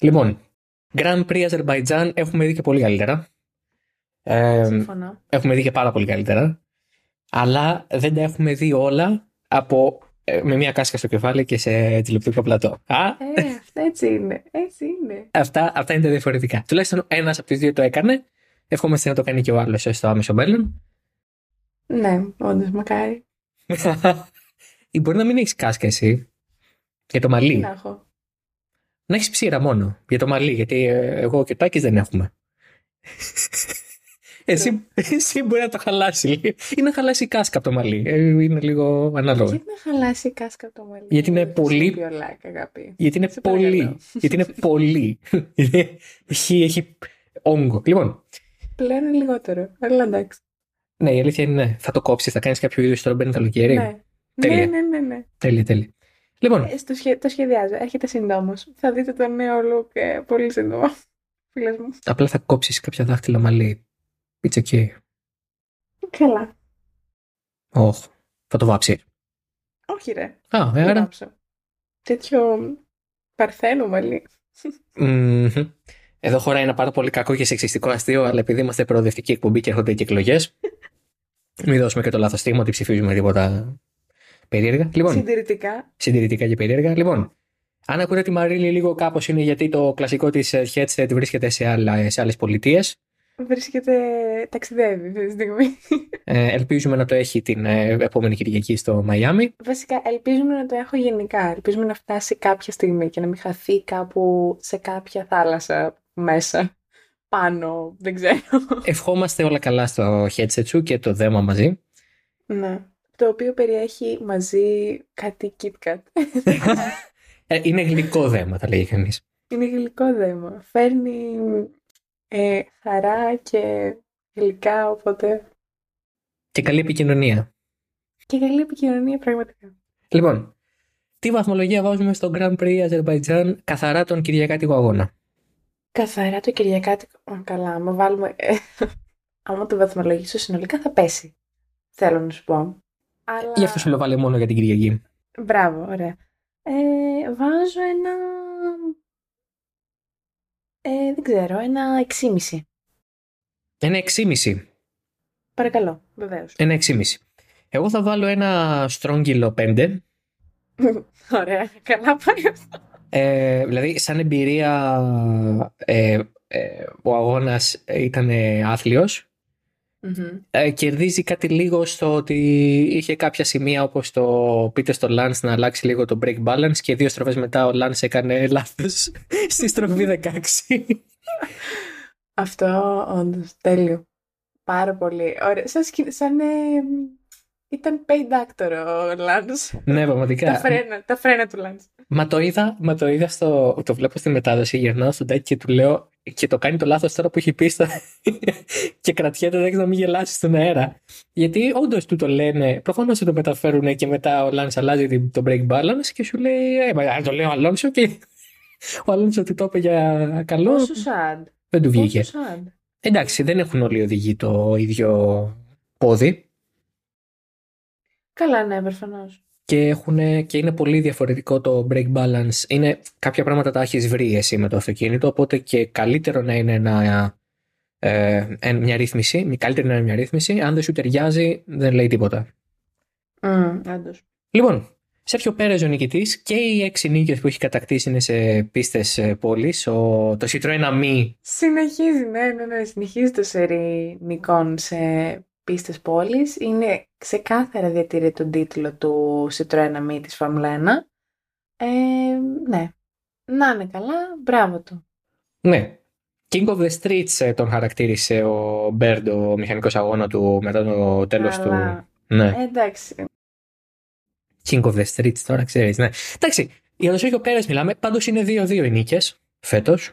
Λοιπόν, Grand Prix Αζερβαϊτζάν έχουμε δει και πολύ καλύτερα. Ε, Συμφωνώ. έχουμε δει και πάρα πολύ καλύτερα. Αλλά δεν τα έχουμε δει όλα από ε, με μια κάσκα στο κεφάλι και σε τηλεοπτικό πλατό. Α, Ε, αυτό έτσι είναι. Έτσι είναι. αυτά, αυτά είναι τα διαφορετικά. Τουλάχιστον ένας από του δύο το έκανε. Εύχομαστε να το κάνει και ο άλλος στο άμεσο μέλλον. Ναι, όντως, μακάρι. Ή μπορεί να μην έχεις κάσκα εσύ. Για το Τι μαλλί. να έχω. Να έχεις ψήρα μόνο. Για το μαλλί. Γιατί ε, εγώ και ο Τάκης δεν έχουμε. εσύ, εσύ μπορεί να το χαλάσει. Ή να χαλάσει η κάσκα από το μαλλί. Ε, είναι λίγο ανάλογο. Γιατί να χαλάσει η κάσκα από το μαλλί; Γιατί είναι πολύ- Πιο λάκα, αγάπη. Γιατί είναι Σε πολύ. παρακαλώ. Γιατί είναι πολύ. Είναι- έχει, έχει όγκο. Λοιπόν, Πλέον είναι λιγότερο. Αλλά εντάξει. ναι, η αλήθεια είναι ναι. Θα το κόψεις, θα κάνεις κάποιο είδους τώρα μπαίνει καλοκαίρι. Ναι. Τέλεια. Ναι, ναι, ναι, ναι. Τέλεια, τέλεια. Λοιπόν, Ε, στο σχε- Το σχεδιάζω. Έρχεται συντόμως. Θα δείτε το νέο look ε, πολύ σύντομα. Φίλες μου. απλά θα κόψεις κάποια δάχτυλα μαλλί. It's okay. Καλά. Όχι. Θα το βάψει. Όχι, ρε. Α, Δεν άρα. βάψω. Τέτοιο παρθένο μαλλί. Μμμ. Εδώ χωράει ένα πάρα πολύ κακό και σεξιστικό αστείο, αλλά επειδή είμαστε προοδευτική εκπομπή και έρχονται και εκλογές, μην δώσουμε και το λάθος στίγμα ότι ψηφίζουμε τίποτα περίεργα. Λοιπόν, Συντηρητικά. συντηρητικά και περίεργα. Λοιπόν, αν ακούτε τη Μαρίλη λίγο κάπως είναι γιατί το κλασικό της headset βρίσκεται σε, άλλα, σε άλλες πολιτείες. Βρίσκεται. Ταξιδεύει αυτή τη στιγμή. Ε, ελπίζουμε να το έχει την ε, επόμενη Κυριακή στο Μαϊάμι. Βασικά, ελπίζουμε να το έχω γενικά. Ελπίζουμε να φτάσει κάποια στιγμή και να μην χαθεί κάπου σε κάποια θάλασσα μέσα. Πάνω, δεν ξέρω. Ευχόμαστε όλα καλά στο headset σου και το δέμα μαζί. Ναι. Το οποίο περιέχει μαζί κάτι KitKat. Ε, είναι γλυκό δέμα, θα λέγει κανείς. Είναι γλυκό δέμα. Φέρνει ε, χαρά και γλυκά, οπότε. Και καλή επικοινωνία. Και καλή επικοινωνία πραγματικά. Λοιπόν, τι βαθμολογία βάζουμε στο Grand Prix Αζερβαϊτζάν καθαρά τον Κυριακάτικο αγώνα; Καθαρά το Κυριακάτικο. Α, καλά, άμα βάλουμε. ε, άμα το βαθμολογήσω συνολικά θα πέσει. Θέλω να σου πω. Αλλά... Γι' αυτός σου λέω βάλε μόνο για την Κυριακή. Μπράβο, ωραία. Ε, βάζω ένα. Ε, δεν ξέρω, ένα 6,5. Ένα 6,5. Παρακαλώ, βεβαίως. Ένα 6,5. Εγώ θα βάλω ένα στρόγγυλο 5. Ωραία, καλά πάει αυτό. Ε, δηλαδή, σαν εμπειρία, ε, ε, ο αγώνας ήταν άθλιος. Μμμ. Ε, κερδίζει κάτι λίγο στο ότι είχε κάποια σημεία όπως το πείτε στο Lance να αλλάξει λίγο το break balance και δύο στροφές μετά ο Lance έκανε λάθος στη στροφή 16. Αυτό όντως τέλειο. Πάρα πολύ. Ωραία. Σαν, σκη- σαν ε, ήταν paid actor ο Λάνς. ναι, τα, πραγματικά. φρένα, τα φρένα του Λάνς. Μα το είδα, μα το είδα στο. Το βλέπω στη μετάδοση. Γυρνάω στον Τάκη και του λέω. Και το κάνει το λάθος τώρα που έχει πει στο. και κρατιέται, δεν να μην γελάσει στον αέρα. Γιατί όντως του το λένε. Προφανώς του το μεταφέρουν και μετά ο Λάνς αλλάζει την- το break balance και σου λέει. Ε, μα αν το λέει ο Αλόνσο και. Ο Αλόνσο του το είπε για καλό. Πόσο sad. Δεν του βγήκε. Πόσο sad. Εντάξει, δεν έχουν όλοι οι οδηγοί το ίδιο πόδι. Καλά, ναι, προφανώς. και, έχουν, και είναι πολύ διαφορετικό το break balance. Είναι, κάποια πράγματα τα έχεις βρει εσύ με το αυτοκίνητο, οπότε και καλύτερο να είναι ένα, ε, εν- μια ρύθμιση, μη- καλύτερη να είναι μια ρύθμιση. Αν δεν σου ταιριάζει, δεν λέει τίποτα. Mm, Όντως. Λοιπόν, Σέρχιο Πέρε ο νικητής και οι έξι νίκες που έχει κατακτήσει είναι σε πίστες πόλη. Το Citroën Ami Συνεχίζει, ναι, ναι, ναι. Συνεχίζει το σερί νικών σε πίστες πόλης. Είναι ξεκάθαρα διατηρεί τον τίτλο του Citroën Ami της Formula 1. Ε, ναι. Να είναι καλά, μπράβο του. Ναι. King of the Streets ε, τον χαρακτήρισε ο Μπέρντ, ο μηχανικός αγώνας του μετά το τέλος του. Αλλά, Ναι. ε, εντάξει. King of the Streets τώρα ξέρεις, ναι. Εντάξει, για το Σέρχιο Πέρες μιλάμε, πάντως είναι 2-2 οι νίκες φέτος.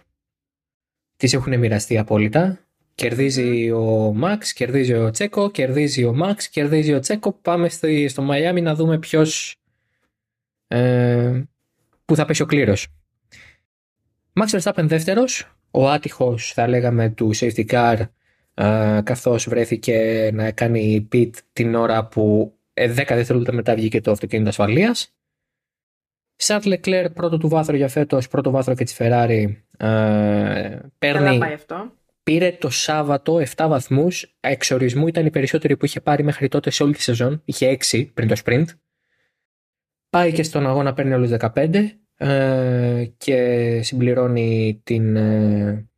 Τις έχουν μοιραστεί απόλυτα. Κερδίζει ο Μαξ, κερδίζει ο Τσέκο, κερδίζει ο Μαξ, κερδίζει ο Τσέκο. Πάμε στο, στο Μαϊάμι να δούμε ποιος ε, που θα πέσει ο κλήρος. Max Verstappen δεύτερος, ο άτυχος θα λέγαμε του safety car ε, καθώς βρέθηκε να κάνει pit την ώρα που ε, 10 δευτερόλεπτα μετά βγήκε το αυτοκίνητο ασφαλείας. Σαρτ Leclerc πρώτο του βάθρο για φέτος, πρώτο βάθρο και της Ferrari Ε, παίρνει, Καλά πάει αυτό. Πήρε το Σάββατο 7 βαθμούς. Εξορισμού ήταν η περισσότερη που είχε πάρει μέχρι τότε σε όλη τη σεζόν. Είχε 6 πριν το sprint. Πάει και στον αγώνα, παίρνει όλους 15 ε, και συμπληρώνει την ε,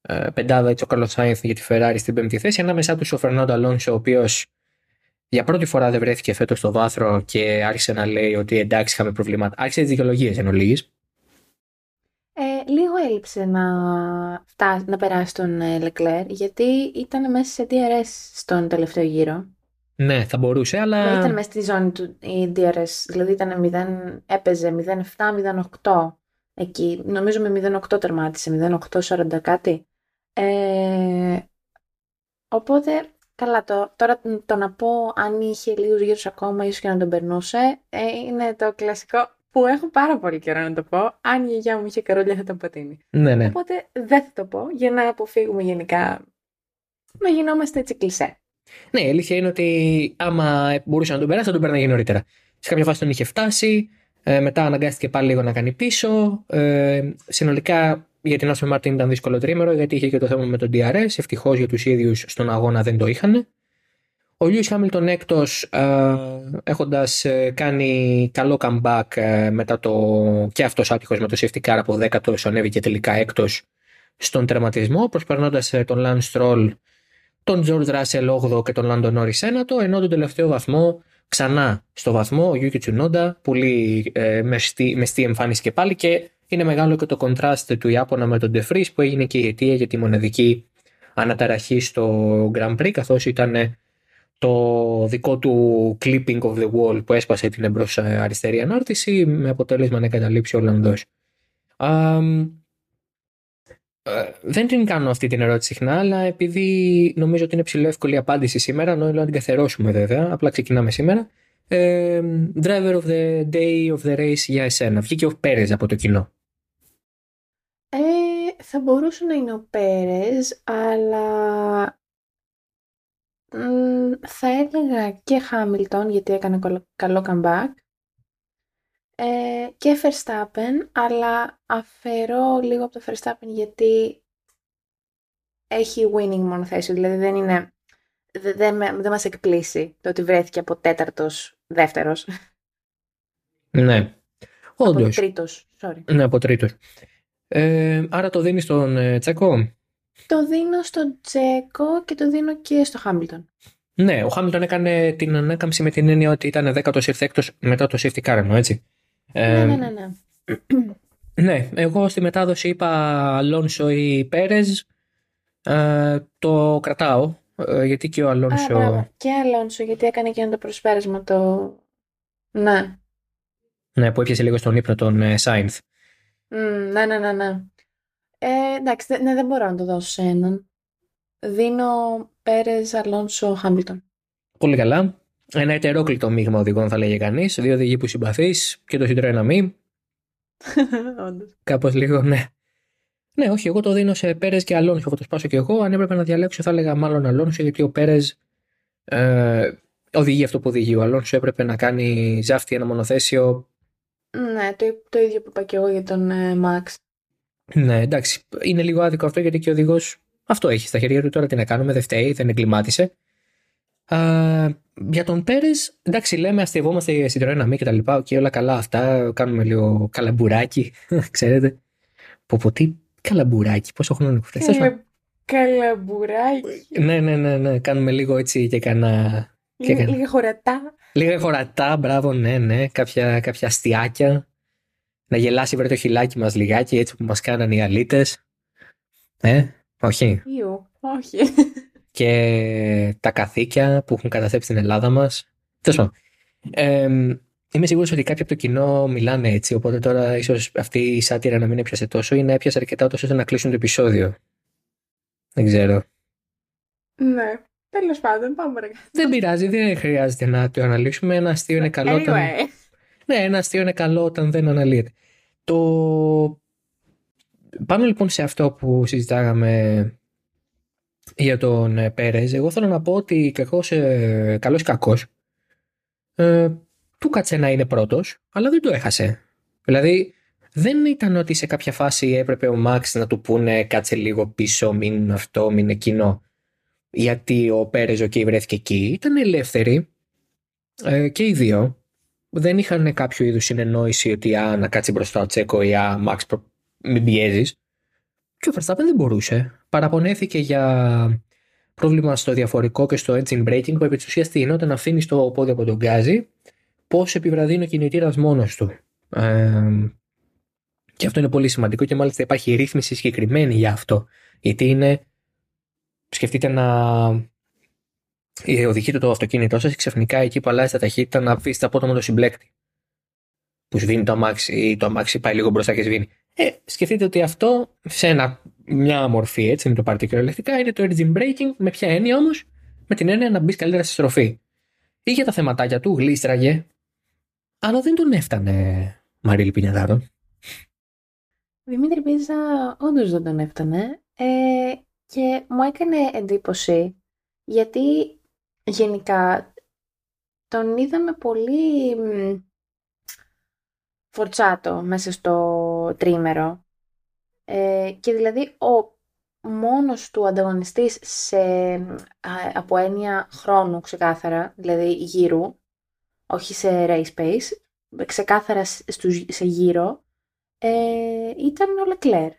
ε, πεντάδα έτσι ο Carlos Sainz για τη Ferrari στην πέμπτη θέση. Ανάμεσά τους ο Φερνάντο Αλόνσο, ο οποίος για πρώτη φορά δεν βρέθηκε φέτος στο βάθρο και άρχισε να λέει ότι εντάξει, είχαμε προβλήματα. Άρχισε τις δικαιολογίες εν ολίγης. Ε, λίγο έλειψε να, φτάσει, να περάσει τον ε, Leclerc γιατί ήταν μέσα σε DRS στον τελευταίο γύρο. Ναι, θα μπορούσε, αλλά. Ήταν μέσα στη ζώνη του η DRS, δηλαδή ήταν 0, έπαιζε 0,7-0,8 εκεί. Νομίζω με 0,8 τερμάτισε, 0,8-40 κάτι. Ε, οπότε, καλά, το, τώρα το να πω αν είχε λίγους γύρους ακόμα, ίσως και να τον περνούσε, ε, είναι το κλασικό που έχω πάρα πολύ καιρό να το πω. Αν η γιαγιά μου είχε καρόλια θα τον πατίνει. Ναι, ναι. Οπότε δεν θα το πω για να αποφύγουμε γενικά να γινόμαστε έτσι κλεισέ. Ναι, η αλήθεια είναι ότι άμα μπορούσε να τον περάσει, θα τον πέρναγε νωρίτερα. Σε κάποια φάση τον είχε φτάσει, ε, μετά αναγκάστηκε πάλι λίγο να κάνει πίσω. Ε, συνολικά για την Aston Martin ήταν δύσκολο τρίμερο γιατί είχε και το θέμα με τον DRS. Ευτυχώς για τους ίδιους στον αγώνα δεν το είχαν. Ο Lewis Χάμιλτον έκτος έχοντας κάνει καλό comeback ε, μετά το και αυτός άτυχος με το safety car από δέκατος ανέβηκε τελικά έκτος στον τερματισμό προσπερνώντας ε, τον Lance Stroll τον George Russell 8ο και τον Lando Norris 9ο ενώ τον τελευταίο βαθμό ξανά στο βαθμό ο Yuki Tsunoda πολύ ε, μεστή, μεστή εμφάνιση και πάλι και είναι μεγάλο και το contrast του Ιάπωνα με τον De Vries που έγινε και η αιτία για τη μοναδική αναταραχή στο Grand Prix καθώς ήταν το δικό του clipping of the wall που έσπασε την εμπρός αριστερή ανάρτηση με αποτέλεσμα να καταλήψει ο Ολλανδός. Ε, δεν την κάνω αυτή την ερώτηση συχνά, αλλά επειδή νομίζω ότι είναι ψηλό εύκολη απάντηση σήμερα, ενώ να την καθερώσουμε βέβαια, απλά ξεκινάμε σήμερα. Ε, driver of the day of the race για εσένα. Βγήκε ο Πέρες από το κοινό. Ε, θα μπορούσε να είναι ο Πέρες, αλλά θα έλεγα και Χάμιλτον γιατί έκανε καλό comeback ε, και Verstappen, αλλά αφαιρώ λίγο από το Verstappen γιατί έχει winning μόνο θέση, δηλαδή δεν είναι, δεν, δεν, δεν μας εκπλήσει το ότι βρέθηκε από τέταρτος δεύτερος. Ναι, όντως. Από τρίτος, sorry. Ναι, από τρίτος. Ε, άρα το δίνεις στον ε, Τσέκο; Το δίνω στον Τσέκο και το δίνω και στο Χάμιλτον. Ναι, ο Χάμιλτον έκανε την ανάκαμψη με την έννοια ότι ήταν δέκατος ήρθε έκτος μετά το safety car, εννοώ, έτσι. Ναι, ναι, ναι, ναι. ναι, εγώ στη μετάδοση είπα Αλόνσο ή Πέρες. Ε, το κρατάω, ε, γιατί και ο Αλόνσο... Α, και Αλόνσο, γιατί έκανε και ένα το προσπέρασμα το... Ναι. Ναι, που έπιασε λίγο στον ύπνο τον ε, Σάινθ. ναι, ναι, ναι, ναι. Ε, εντάξει, ναι, δεν μπορώ να το δώσω σε έναν. Δίνω Πέρες, Αλόνσο, Χάμπιλτον. Πολύ καλά. Ένα ετερόκλητο μείγμα οδηγών θα λέγει κανείς. Δύο οδηγοί που συμπαθείς και το Citroën ένα μη. Κάπως λίγο, ναι. Ναι, όχι, εγώ το δίνω σε Πέρες και Αλόνσο. Θα το σπάσω και εγώ. Αν έπρεπε να διαλέξω, θα έλεγα μάλλον Αλόνσο, γιατί ο Πέρες ε, οδηγεί αυτό που οδηγεί. Ο Αλόνσο έπρεπε να κάνει ζάφτη ένα μονοθέσιο. Ναι, το, το ίδιο που είπα και εγώ για τον ε, Μαξ. Ναι, εντάξει. Είναι λίγο άδικο αυτό γιατί και ο οδηγός αυτό έχει στα χέρια του. Τώρα τι να κάνουμε, δεν φταίει, δεν εγκλημάτισε. Uh, για τον Πέρες, εντάξει, λέμε αστευόμαστε στην τρένα και τα λοιπά. Και όλα καλά αυτά. Κάνουμε λίγο καλαμπουράκι, ξέρετε. Πω, πω τι καλαμπουράκι, πόσο χρόνο έχω φτάσει. Ε, καλαμπουράκι. Ναι, ναι, ναι, ναι. Κάνουμε λίγο έτσι και κανένα. Λίγα, λίγα χωρατά. Λίγα χωρατά, μπράβο, ναι, ναι. Κάποια, κάποια αστιάκια. Να γελάσει βρε το χιλάκι μας λιγάκι, έτσι που μας κάνανε οι αλήτες. Ε, όχι. Ιου, όχι και τα καθήκια που έχουν καταθέσει στην Ελλάδα μας. Τέλος ε, είμαι σίγουρος ότι κάποιοι από το κοινό μιλάνε έτσι, οπότε τώρα ίσως αυτή η σάτυρα να μην έπιασε τόσο ή να έπιασε αρκετά ώστε να κλείσουν το επεισόδιο. Δεν ξέρω. Ναι. Τέλος πάντων, πάμε παρακάτω. Δεν πειράζει, δεν χρειάζεται να το αναλύσουμε. Ένα αστείο είναι καλό anyway. όταν. Ναι, ένα αστείο είναι καλό όταν δεν αναλύεται. Το. Πάμε λοιπόν σε αυτό που συζητάγαμε για τον ε, Πέρες, εγώ θέλω να πω ότι κακός, ε, καλός ή κακός, ε, του κάτσε να είναι πρώτος, αλλά δεν το έχασε. Δηλαδή, δεν ήταν ότι σε κάποια φάση έπρεπε ο Μαξ να του πούνε κάτσε λίγο πίσω, μην αυτό, μην εκείνο. Γιατί ο Πέρες ο βρέθηκε εκεί. Ήταν ελεύθεροι ε, και οι δύο. Δεν είχαν κάποιο είδους συνεννόηση ότι α, να κάτσει μπροστά ο Τσέκο ή α, Μαξ, μην πιέζεις. Και ο Verstappen δεν μπορούσε. Παραπονέθηκε για πρόβλημα στο διαφορικό και στο engine braking που επί της ουσίας τι είναι όταν αφήνει το πόδι από τον γκάζι, πώς επιβραδύνει ο κινητήρας μόνος του. Ε, και αυτό είναι πολύ σημαντικό και μάλιστα υπάρχει ρύθμιση συγκεκριμένη για αυτό. Γιατί είναι, σκεφτείτε να οδηγείτε το αυτοκίνητό σας και ξαφνικά εκεί που αλλάζει τα ταχύτητα να αφήσετε απότομο το συμπλέκτη. Που σβήνει το αμάξι ή το αμάξι πάει λίγο μπροστά και σβήνει. Ε, σκεφτείτε ότι αυτό σε ένα, μια μορφή, έτσι με το πάρτε κυριολεκτικά, είναι το engine braking. Με ποια έννοια όμως, με την έννοια να μπεις καλύτερα στη στροφή. Είχε τα θεματάκια του, γλίστραγε, αλλά δεν τον έφτανε Μαρίλη Πινιαδάρο. Δημήτρη Πίζα όντως δεν τον έφτανε ε, και μου έκανε εντύπωση γιατί γενικά τον είδαμε πολύ φορτσάτο μέσα στο τρίμερο ε, και δηλαδή ο μόνος του ανταγωνιστής σε, από έννοια χρόνου ξεκάθαρα, δηλαδή γύρου, όχι σε race pace, ξεκάθαρα σε γύρο, ε, ήταν ο Λεκλέρ.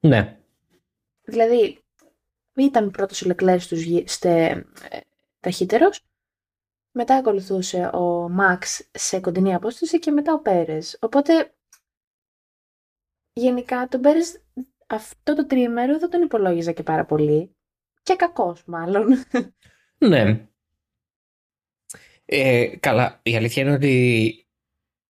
Ναι. Δηλαδή, ήταν πρώτος ο Λεκλέρ στους στε, ε, ταχύτερος, μετά ακολουθούσε ο Μαξ σε κοντινή απόσταση και μετά ο Πέρες. Οπότε, γενικά, τον Πέρες αυτό το τρίμερο δεν τον υπολόγιζα και πάρα πολύ. Και κακός μάλλον. Ναι. Ε, καλά, η αλήθεια είναι ότι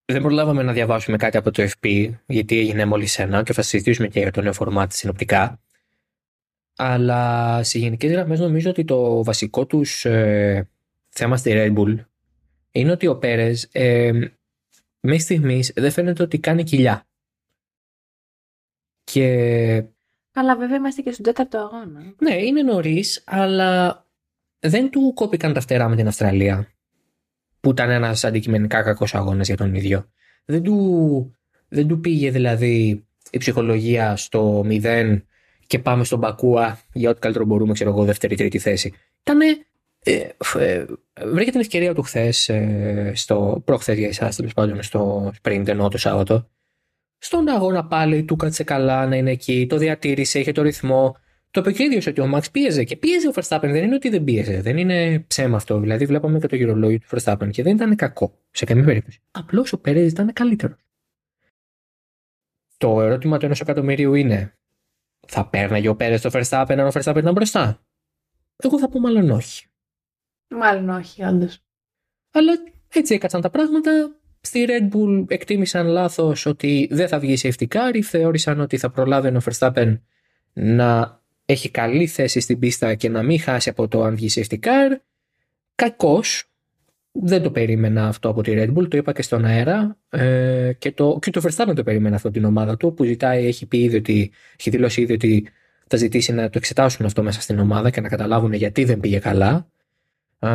δεν προλάβαμε να διαβάσουμε κάτι από το FP, γιατί έγινε μόλις ένα και θα συζητήσουμε και για το νέο φορμάτι συνοπτικά. Αλλά σε γενικές γραμμές νομίζω ότι το βασικό τους ε, θέμα στη Red Bull είναι ότι ο Πέρες ε, μέχρι στιγμής δεν φαίνεται ότι κάνει κοιλιά. Και. Αλλά βέβαια είμαστε και στον τέταρτο αγώνα. Ναι, είναι νωρίς, αλλά δεν του κόπηκαν τα φτερά με την Αυστραλία που ήταν ένας αντικειμενικά κακός αγώνας για τον ίδιο. Δεν του, δεν του πήγε δηλαδή η ψυχολογία στο μηδέν και πάμε στον Μπακούα για ό,τι καλύτερο μπορούμε, ξέρω εγώ, δεύτερη-τρίτη θέση. Ήτανε. Ε, ε, βρήκε την ευκαιρία του χθες, ε, στο προχθές για εσάς, τέλος πάντων, στο sprint ενώ το Σάββατο. Στον αγώνα πάλι του κάτσε καλά να είναι εκεί, το διατήρησε, είχε το ρυθμό, το είπε και ίδιος ότι ο Max πίεζε και πίεζε ο Verstappen. Δεν είναι ότι δεν πίεζε. Δεν είναι ψέμα αυτό. Δηλαδή, βλέπαμε και το γυρολόγιο του Verstappen και δεν ήταν κακό σε καμία περίπτωση. Απλώς ο Πέρες ήταν καλύτερος. Το ερώτημα του ενός εκατομμυρίου είναι, θα πέρναγε ο Πέρες το Verstappen αν ο Verstappen ήταν μπροστά. Εγώ θα πω μάλλον όχι. Μάλλον όχι, όντως. Αλλά έτσι έκατσαν τα πράγματα. Στη Red Bull εκτίμησαν λάθος ότι δεν θα βγει safety car ή θεώρησαν ότι θα προλάβει ο Verstappen να έχει καλή θέση στην πίστα και να μην χάσει από το αν βγει safety car. Κακός. Δεν το περίμενα αυτό από τη Red Bull, το είπα και στον αέρα. Ε, και, το, και το Verstappen το περίμενα αυτό την ομάδα του, που ζητάει, έχει πει ήδη ότι, έχει δηλώσει ήδη ότι θα ζητήσει να το εξετάσουν αυτό μέσα στην ομάδα και να καταλάβουν γιατί δεν πήγε καλά. Ε,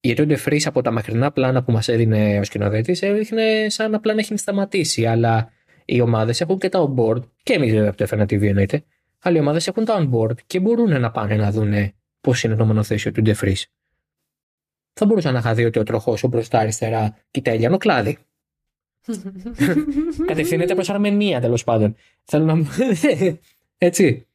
γιατί ο Ντεφρή από τα μακρινά πλάνα που μας έδινε ο σκηνοθέτης έδειχνε σαν απλά να έχει σταματήσει. Αλλά οι ομάδες έχουν και τα on-board, και εμείς βέβαια από το F1 TV εννοείται, Άλλοι ομάδες έχουν το onboard και μπορούν να πάνε να δουν πώς είναι το μονοθέσιο του Ντεφρή. Θα μπορούσα να είχα δει ότι ο τροχός ο μπροστά αριστερά κοιτάει για κλάδι. Κατευθύνεται προς Αρμενία τέλος πάντων. Θέλω να μου. Έτσι.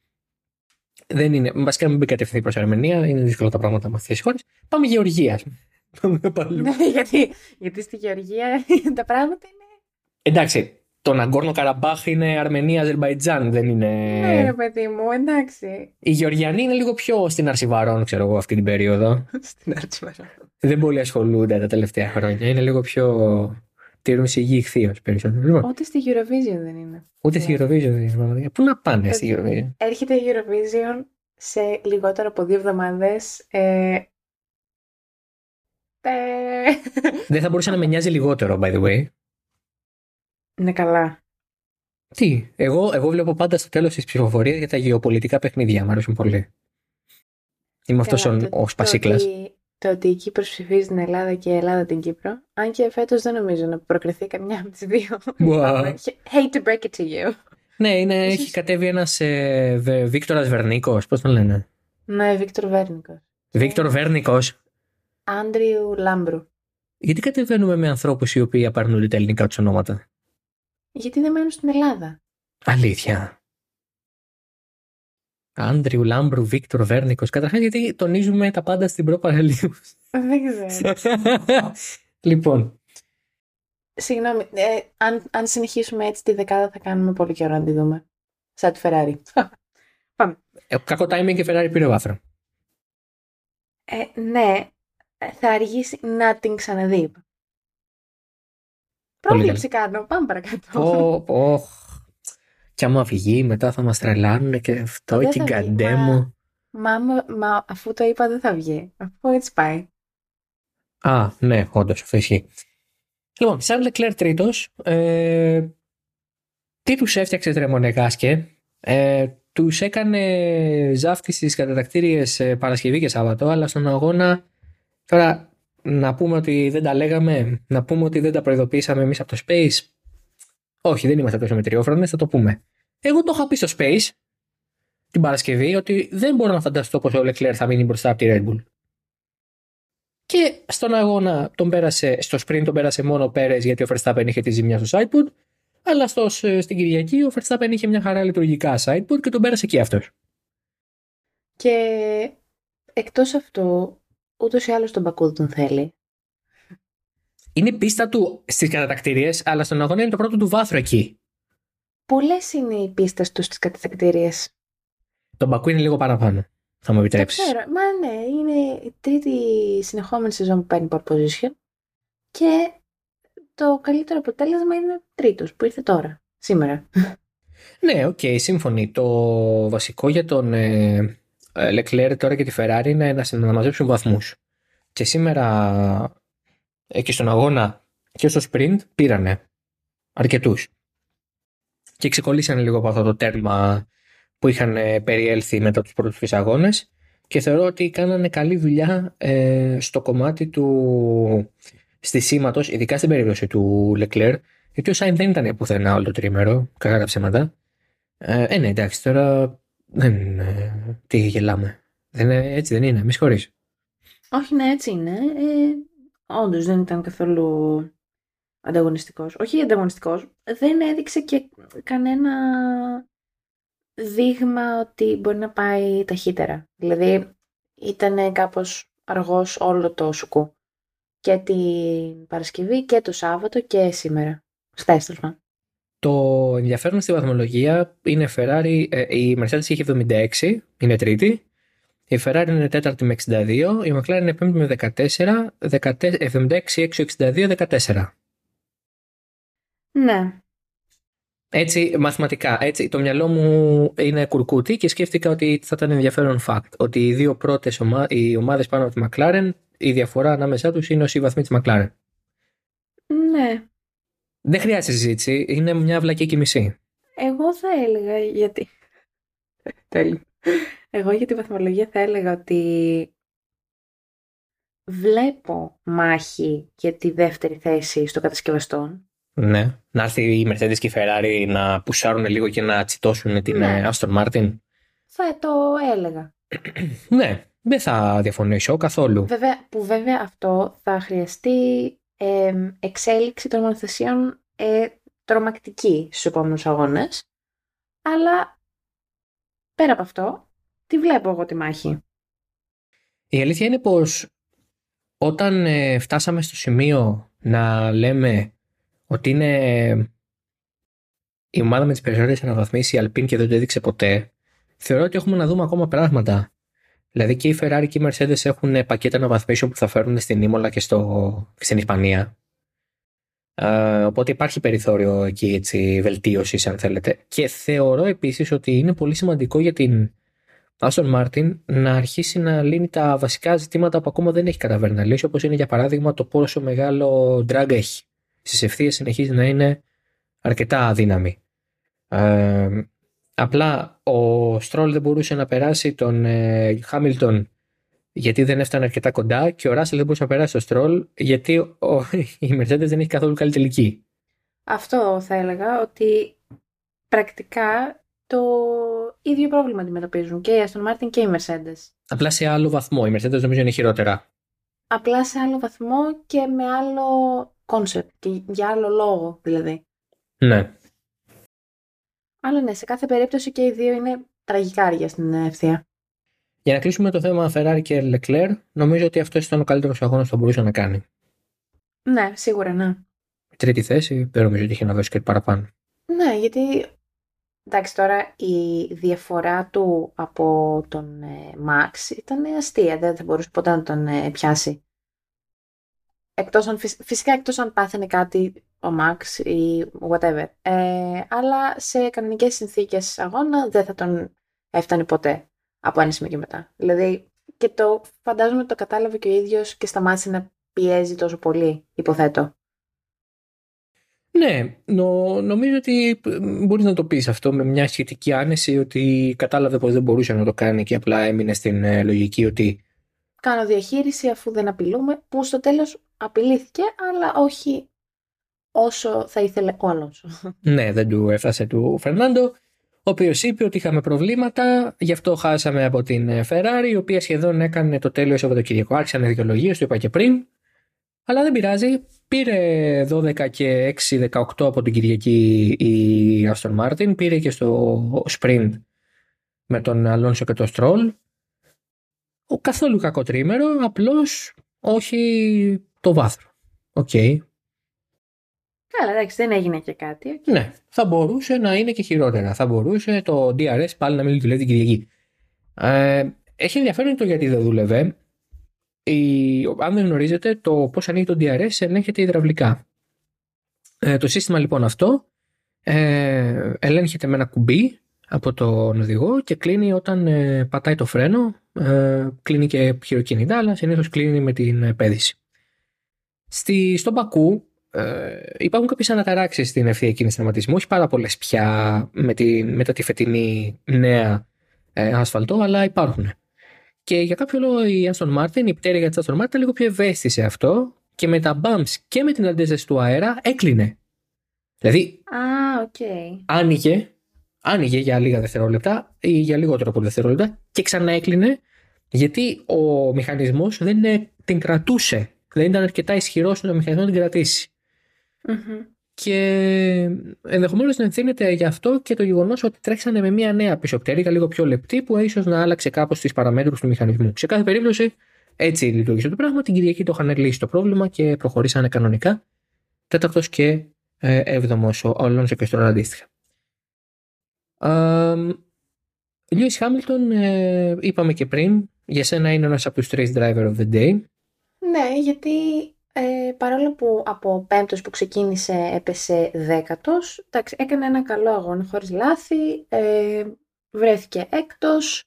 Δεν είναι. Βασικά να μην πει κατευθυνθεί προς Αρμενία, είναι δύσκολα τα πράγματα με αυτές τις χώρες. Πάμε Γεωργίας. Πάμε παλού. Ναι, γιατί, γιατί στη Γεωργία τα πράγματα είναι. Εντάξει, το Ναγκόρνο Καραμπάχ είναι Αρμενία, Αζερβαϊτζάν, δεν είναι. Ναι, παιδί μου, εντάξει. Οι Γεωργιανοί είναι λίγο πιο στην Αρσιβαρών, ξέρω εγώ, αυτή την περίοδο. στην Αρσιβαρών. Δεν πολύ ασχολούνται τα τελευταία χρόνια. Είναι λίγο πιο. Τηρούν σιγή ηχθείως περισσότερο. Λοιπόν. Ούτε στη Eurovision δεν είναι. Ούτε στη Eurovision δεν είναι. Πού να πάνε στη Eurovision; Έρχεται η Eurovision σε λιγότερο από δύο εβδομάδες. Ε... Δεν θα μπορούσε να με νοιάζει λιγότερο, by the way. Ναι, καλά. Τι, εγώ, εγώ βλέπω πάντα στο τέλος τη ψηφοφορία για τα γεωπολιτικά παιχνίδια. Μ' αρέσουν πολύ. Είμαι αυτός ο, ο Σπασίκλας. Το ότι η Κύπρος ψηφίζει την Ελλάδα και η Ελλάδα την Κύπρο. Αν και φέτος δεν νομίζω να προκριθεί καμιά από τις δύο. Wow. Hate to break it to you. Ναι, είναι, Ίσως- έχει κατέβει ένας ε, Βε- Βίκτορας Βερνίκος, πώς τον λένε; Ναι, Βίκτορ Βέρνικος. Βίκτορ Βέρνικος. Άντριου Λάμπρου. Γιατί κατεβαίνουμε με ανθρώπους οι οποίοι απαρνούνται τα ελληνικά τους ονόματα; Γιατί δεν μένουν στην Ελλάδα. Αλήθεια. Άντριου, Λάμπρου, Βίκτορ, Βέρνικος. Καταρχάς γιατί τονίζουμε τα πάντα στην προπαραλίου. Δεν ξέρω. λοιπόν, Συγγνώμη, ε, αν, αν συνεχίσουμε έτσι τη δεκάδα θα κάνουμε πολύ καιρό να τη δούμε. Σαν τη Ferrari. ε, κακό timing και Ferrari πήρε βάθρο. Ε, ναι, ε, θα αργήσει να την ξαναδεί. Πρόβλεψη κάνω. Πάμε παρακάτω. Πω, πω. Κι άμα βγει μετά θα μας τρελάνουν και αυτό Δεν και θα βγει, γκαντέμο. Μα, άμα- μα αφού το είπα δεν θα βγει. Αφού έτσι πάει. Α, ναι, όντως, αυτό ισχύει. Λοιπόν, σαν Λεκλέρ τρίτος, ε, τι τους έφτιαξε Τρεμονεγάσκε, ε, τους έκανε ζάφτη στις κατατακτήριες Παρασκευή και Σάββατο, αλλά στον αγώνα. Τώρα, να πούμε ότι δεν τα λέγαμε, να πούμε ότι δεν τα προειδοποίησαμε εμείς από το Space. Όχι, δεν είμαστε τόσο μετριόφρονες, θα το πούμε. Εγώ το είχα πει στο Space την Παρασκευή ότι δεν μπορώ να φανταστώ πως ο Λεκλέρ θα μείνει μπροστά από τη Red Bull. Και στον αγώνα τον πέρασε, στο sprint τον πέρασε μόνο ο Πέρες γιατί ο Verstappen είχε τη ζημιά στο sideboard. Αλλά στο, στην Κυριακή ο Verstappen είχε μια χαρά λειτουργικά sideboard και τον πέρασε και αυτός. Και εκτός αυτού, ούτως ή άλλως τον Μπακού δεν τον θέλει. Είναι η πίστα του στις κατατακτήριες, αλλά στον αγώνα είναι το πρώτο του βάθρο εκεί. Πολλές είναι οι πίστες τους στις κατατακτήριες. Το Μπακού είναι λίγο παραπάνω. Θα μου Το επιτρέψεις. ξέρω. Μα ναι, είναι η τρίτη συνεχόμενη σεζόν που παίρνει pole position. Και το καλύτερο αποτέλεσμα είναι τρίτος που ήρθε τώρα, σήμερα. Ναι, οκ, σύμφωνοι. Το βασικό για τον ε, ε, Leclerc τώρα και τη Ferrari είναι να, συ- να μαζέψουν βαθμούς. Και σήμερα ε, και στον αγώνα και στο sprint πήρανε αρκετούς. Και ξεκολλήσανε λίγο από αυτό το τέρμα που είχαν ε, περιέλθει μετά τους πρώτους τρεις αγώνες και θεωρώ ότι κάνανε καλή δουλειά ε, στο κομμάτι του στισίματος, ειδικά στην περίπτωση του Leclerc, γιατί ο Σάιν δεν ήταν πουθενά όλο το τρίμερο, κακά τα ψέματα. Ε, ε, ναι, εντάξει, τώρα δεν. Ε, τι γελάμε. Δεν, είναι- έτσι δεν είναι, μη συγχωρείς. Όχι, ναι, έτσι είναι. Ε, όντως δεν ήταν καθόλου ανταγωνιστικός. Όχι ανταγωνιστικός, δεν έδειξε και κανένα δείγμα ότι μπορεί να πάει ταχύτερα. Δηλαδή ήταν κάπως αργός όλο το σουκού. Και την Παρασκευή και το Σάββατο και σήμερα. Στα έστροφα. Το ενδιαφέρον στη βαθμολογία είναι Ferrari, ε, η Mercedes είχε 76, είναι τρίτη. Η Ferrari είναι τέταρτη με 62, η McLaren είναι πέμπτη με 14, 14 76, 6, 62, 14. Ναι. Έτσι, μαθηματικά, έτσι, το μυαλό μου είναι κουρκούτι και σκέφτηκα ότι θα ήταν ενδιαφέρον fact. Ότι οι δύο πρώτες ομα... οι ομάδες πάνω από τη McLaren, η διαφορά ανάμεσά τους είναι όσοι βαθμοί της McLaren. Ναι. Δεν χρειάζεται συζήτηση, είναι μια βλακική μισή. Εγώ θα έλεγα γιατί... Τέλειο. Εγώ για τη βαθμολογία θα έλεγα ότι βλέπω μάχη για τη δεύτερη θέση στο κατασκευαστών. Ναι. Να έρθει η Mercedes και η Ferrari να πουσάρουν λίγο και να τσιτώσουν την Ναι. ε, Aston Martin. Θα το έλεγα. Ναι, δεν θα διαφωνήσω καθόλου. Βέβαια, που βέβαια αυτό θα χρειαστεί ε, εξέλιξη των μονοθεσιών ε, τρομακτική στους επόμενους αγώνες. Αλλά πέρα από αυτό, τη βλέπω εγώ τη μάχη; Η αλήθεια είναι πως όταν ε, φτάσαμε στο σημείο να λέμε ότι είναι η ομάδα με τις περισσότερες αναβαθμίσεις η Alpine και δεν το έδειξε ποτέ, θεωρώ ότι έχουμε να δούμε ακόμα πράγματα. Δηλαδή και η Ferrari και η Mercedes έχουν πακέτα αναβαθμίσεων που θα φέρουν στην Ήμολα και στο, στην Ισπανία. Ε, οπότε υπάρχει περιθώριο εκεί έτσι, βελτίωσης αν θέλετε. Και θεωρώ επίσης ότι είναι πολύ σημαντικό για την Aston Martin να αρχίσει να λύνει τα βασικά ζητήματα που ακόμα δεν έχει καταφέρει να λύσει, όπως είναι για παράδειγμα το πόσο μεγάλο drag έχει. Στις ευθείες συνεχίζει να είναι αρκετά αδύναμη. Ε, απλά ο Stroll δεν μπορούσε να περάσει τον ε, Hamilton γιατί δεν έφτανε αρκετά κοντά και ο Ράσελ δεν μπορούσε να περάσει το στρόλ γιατί ο, η Mercedes δεν έχει καθόλου καλή τελική. Αυτό θα έλεγα ότι πρακτικά το ίδιο πρόβλημα αντιμετωπίζουν και η Aston Martin και η Mercedes. Απλά σε άλλο βαθμό. Η Mercedes νομίζω είναι χειρότερα. Απλά σε άλλο βαθμό και με άλλο concept και για άλλο λόγο δηλαδή. Ναι. Αλλά ναι, σε κάθε περίπτωση και οι δύο είναι τραγικά αργά στην ευθεία. Για να κλείσουμε το θέμα Ferrari και Leclerc, νομίζω ότι αυτός ήταν ο καλύτερος αγώνας που θα μπορούσε να κάνει. Ναι, σίγουρα ναι. Τρίτη θέση, δεν νομίζω ότι είχε να δώσει κάτι παραπάνω. Ναι, γιατί εντάξει τώρα η διαφορά του από τον ε, Max ήταν αστεία, δεν θα μπορούσε ποτέ να τον ε, πιάσει. Εκτός αν, φυσικά εκτός αν πάθαινε κάτι ο Max ή whatever. Ε, αλλά σε κανονικές συνθήκες αγώνα δεν θα τον έφτανε ποτέ από ένα σημείο και μετά. Δηλαδή και το φαντάζομαι το κατάλαβε και ο ίδιος και σταμάτησε να πιέζει τόσο πολύ, υποθέτω. Ναι, νο, νομίζω ότι μπορείς να το πεις αυτό με μια σχετική άνεση ότι κατάλαβε πως δεν μπορούσε να το κάνει και απλά έμεινε στην ε, λογική ότι κάνω διαχείριση αφού δεν απειλούμε, που στο τέλος απειλήθηκε, αλλά όχι όσο θα ήθελε ο Αλόνσο. Ναι, δεν του έφτασε του Φερνάντο, ο οποίος είπε ότι είχαμε προβλήματα, γι' αυτό χάσαμε από την Ferrari, η οποία σχεδόν έκανε το τέλειο Σαββατοκύριακο. Άρχισαν δικαιολογίες, το είπα και πριν. Αλλά δεν πειράζει. Πήρε 12 και 6, 18 από την Κυριακή η Aston Martin. Πήρε και στο sprint με τον Αλόνσο και τον Στρόλ. Όχι καθόλου κακό τριήμερο, απλώς όχι το βάθρο. OK. Okay. Καλά, εντάξει, δεν έγινε και κάτι. Okay. Ναι, θα μπορούσε να είναι και χειρότερα. Θα μπορούσε το DRS πάλι να μην δουλεύει την Κυριακή. Ε, έχει ενδιαφέρον το γιατί δεν δούλευε. Η, αν δεν γνωρίζετε, το πώς ανοίγει το DRS ελέγχεται υδραυλικά. Ε, το σύστημα λοιπόν αυτό ε, ελέγχεται με ένα κουμπί από τον οδηγό και κλείνει όταν ε, πατάει το φρένο. Ε, κλείνει και χειροκίνητα, αλλά συνήθως κλείνει με την πέδηση. Στη, στον Πακού ε, υπάρχουν κάποιες αναταράξεις στην ευθεία κίνηση τερματισμού. Όχι πάρα πολλές πια με τη, μετά τη φετινή νέα ε, ασφαλτό, αλλά υπάρχουν. Και για κάποιο λόγο η Aston Martin, η πτέρυγα της Aston Martin ήταν λίγο πιο ευαίσθητη σε αυτό και με τα bumps και με την αντίσταση του αέρα έκλεινε. Δηλαδή, ah, okay. άνοιγε άνοιγε για λίγα δευτερόλεπτα ή για λιγότερο από δευτερόλεπτα και ξανά έκλεινε γιατί ο μηχανισμός δεν την κρατούσε. Δεν ήταν αρκετά ισχυρός ώστε ο μηχανισμό να την κρατήσει. Mm-hmm. Και ενδεχομένως να ενθύνεται γι' αυτό και το γεγονός ότι τρέξανε με μια νέα πίσω πτέρυγα, λίγο πιο λεπτή, που ίσως να άλλαξε κάπως τις παραμέτρους του μηχανισμού. Σε κάθε περίπτωση, έτσι λειτουργήσε το πράγμα. Την Κυριακή το είχαν λύσει το πρόβλημα και προχωρήσανε κανονικά. Τέταρτος και ε, έβδομος ο Αλόνσο και στον αντίστοιχα. Λιούις Χάμιλτον, ε, είπαμε και πριν, για σένα είναι ένας από τους τρεις driver of the day. Ναι, γιατί ε, παρόλο που από πέμπτος που ξεκίνησε έπεσε δέκατος, εντάξει, έκανε ένα καλό αγώνα χωρίς λάθη, ε, βρέθηκε έκτος,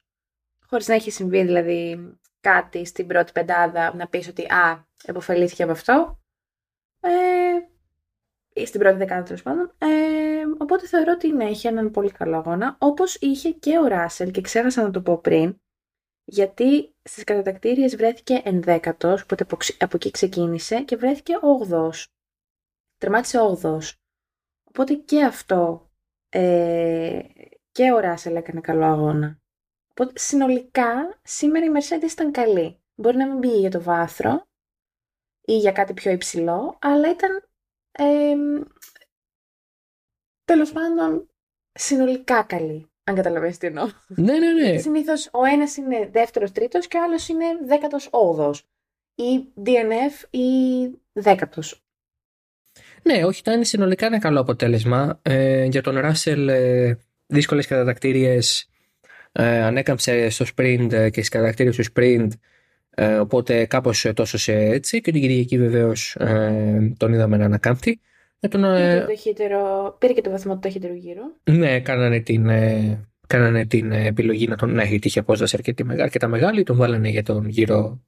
χωρίς να έχει συμβεί δηλαδή κάτι στην πρώτη πεντάδα να πεις ότι «Α, επωφελήθηκε από αυτό». Ε, στην πρώτη δεκάδα τέλος πάντων. Ε, οπότε θεωρώ ότι ναι, είχε έναν πολύ καλό αγώνα. Όπως είχε και ο Ράσελ και ξέχασα να το πω πριν, γιατί στις κατατακτήριες βρέθηκε ενδέκατος, οπότε από εκεί ξεκίνησε και βρέθηκε 8ο. Τερμάτισε 8ο. Οπότε και αυτό ε, και ο Ράσελ έκανε καλό αγώνα. Οπότε συνολικά σήμερα η Mercedes ήταν καλή. Μπορεί να μην πήγε για το βάθρο ή για κάτι πιο υψηλό, αλλά ήταν ε, Τέλος πάντων, συνολικά καλή. Αν καταλαβαίνεις τι εννοώ. Ναι, ναι, ναι. Συνήθως ο ένας είναι δεύτερος τρίτος και ο άλλος είναι δέκατος όγδοο. Ή DNF ή δέκατος. Ναι, όχι, ήταν συνολικά ένα καλό αποτέλεσμα. Ε, για τον Ράσελ, ε, δύσκολες κατατακτήριες ε, ανέκαμψε στο sprint ε, και στις κατατακτήριε του sprint. Ε, οπότε κάπως τόσο σε έτσι. Και την Κυριακή βεβαίως ε, τον είδαμε να ανακάμπτει. Ε, τον, πήρε, και το πήρε και το βαθμό του ταχύτερου γύρου. Ναι, κάνανε την, ε, κάνανε την επιλογή να τον έχει τύχει απόσταση αρκετή, αρκετά μεγάλη. Τον βάλανε για τον γύρο,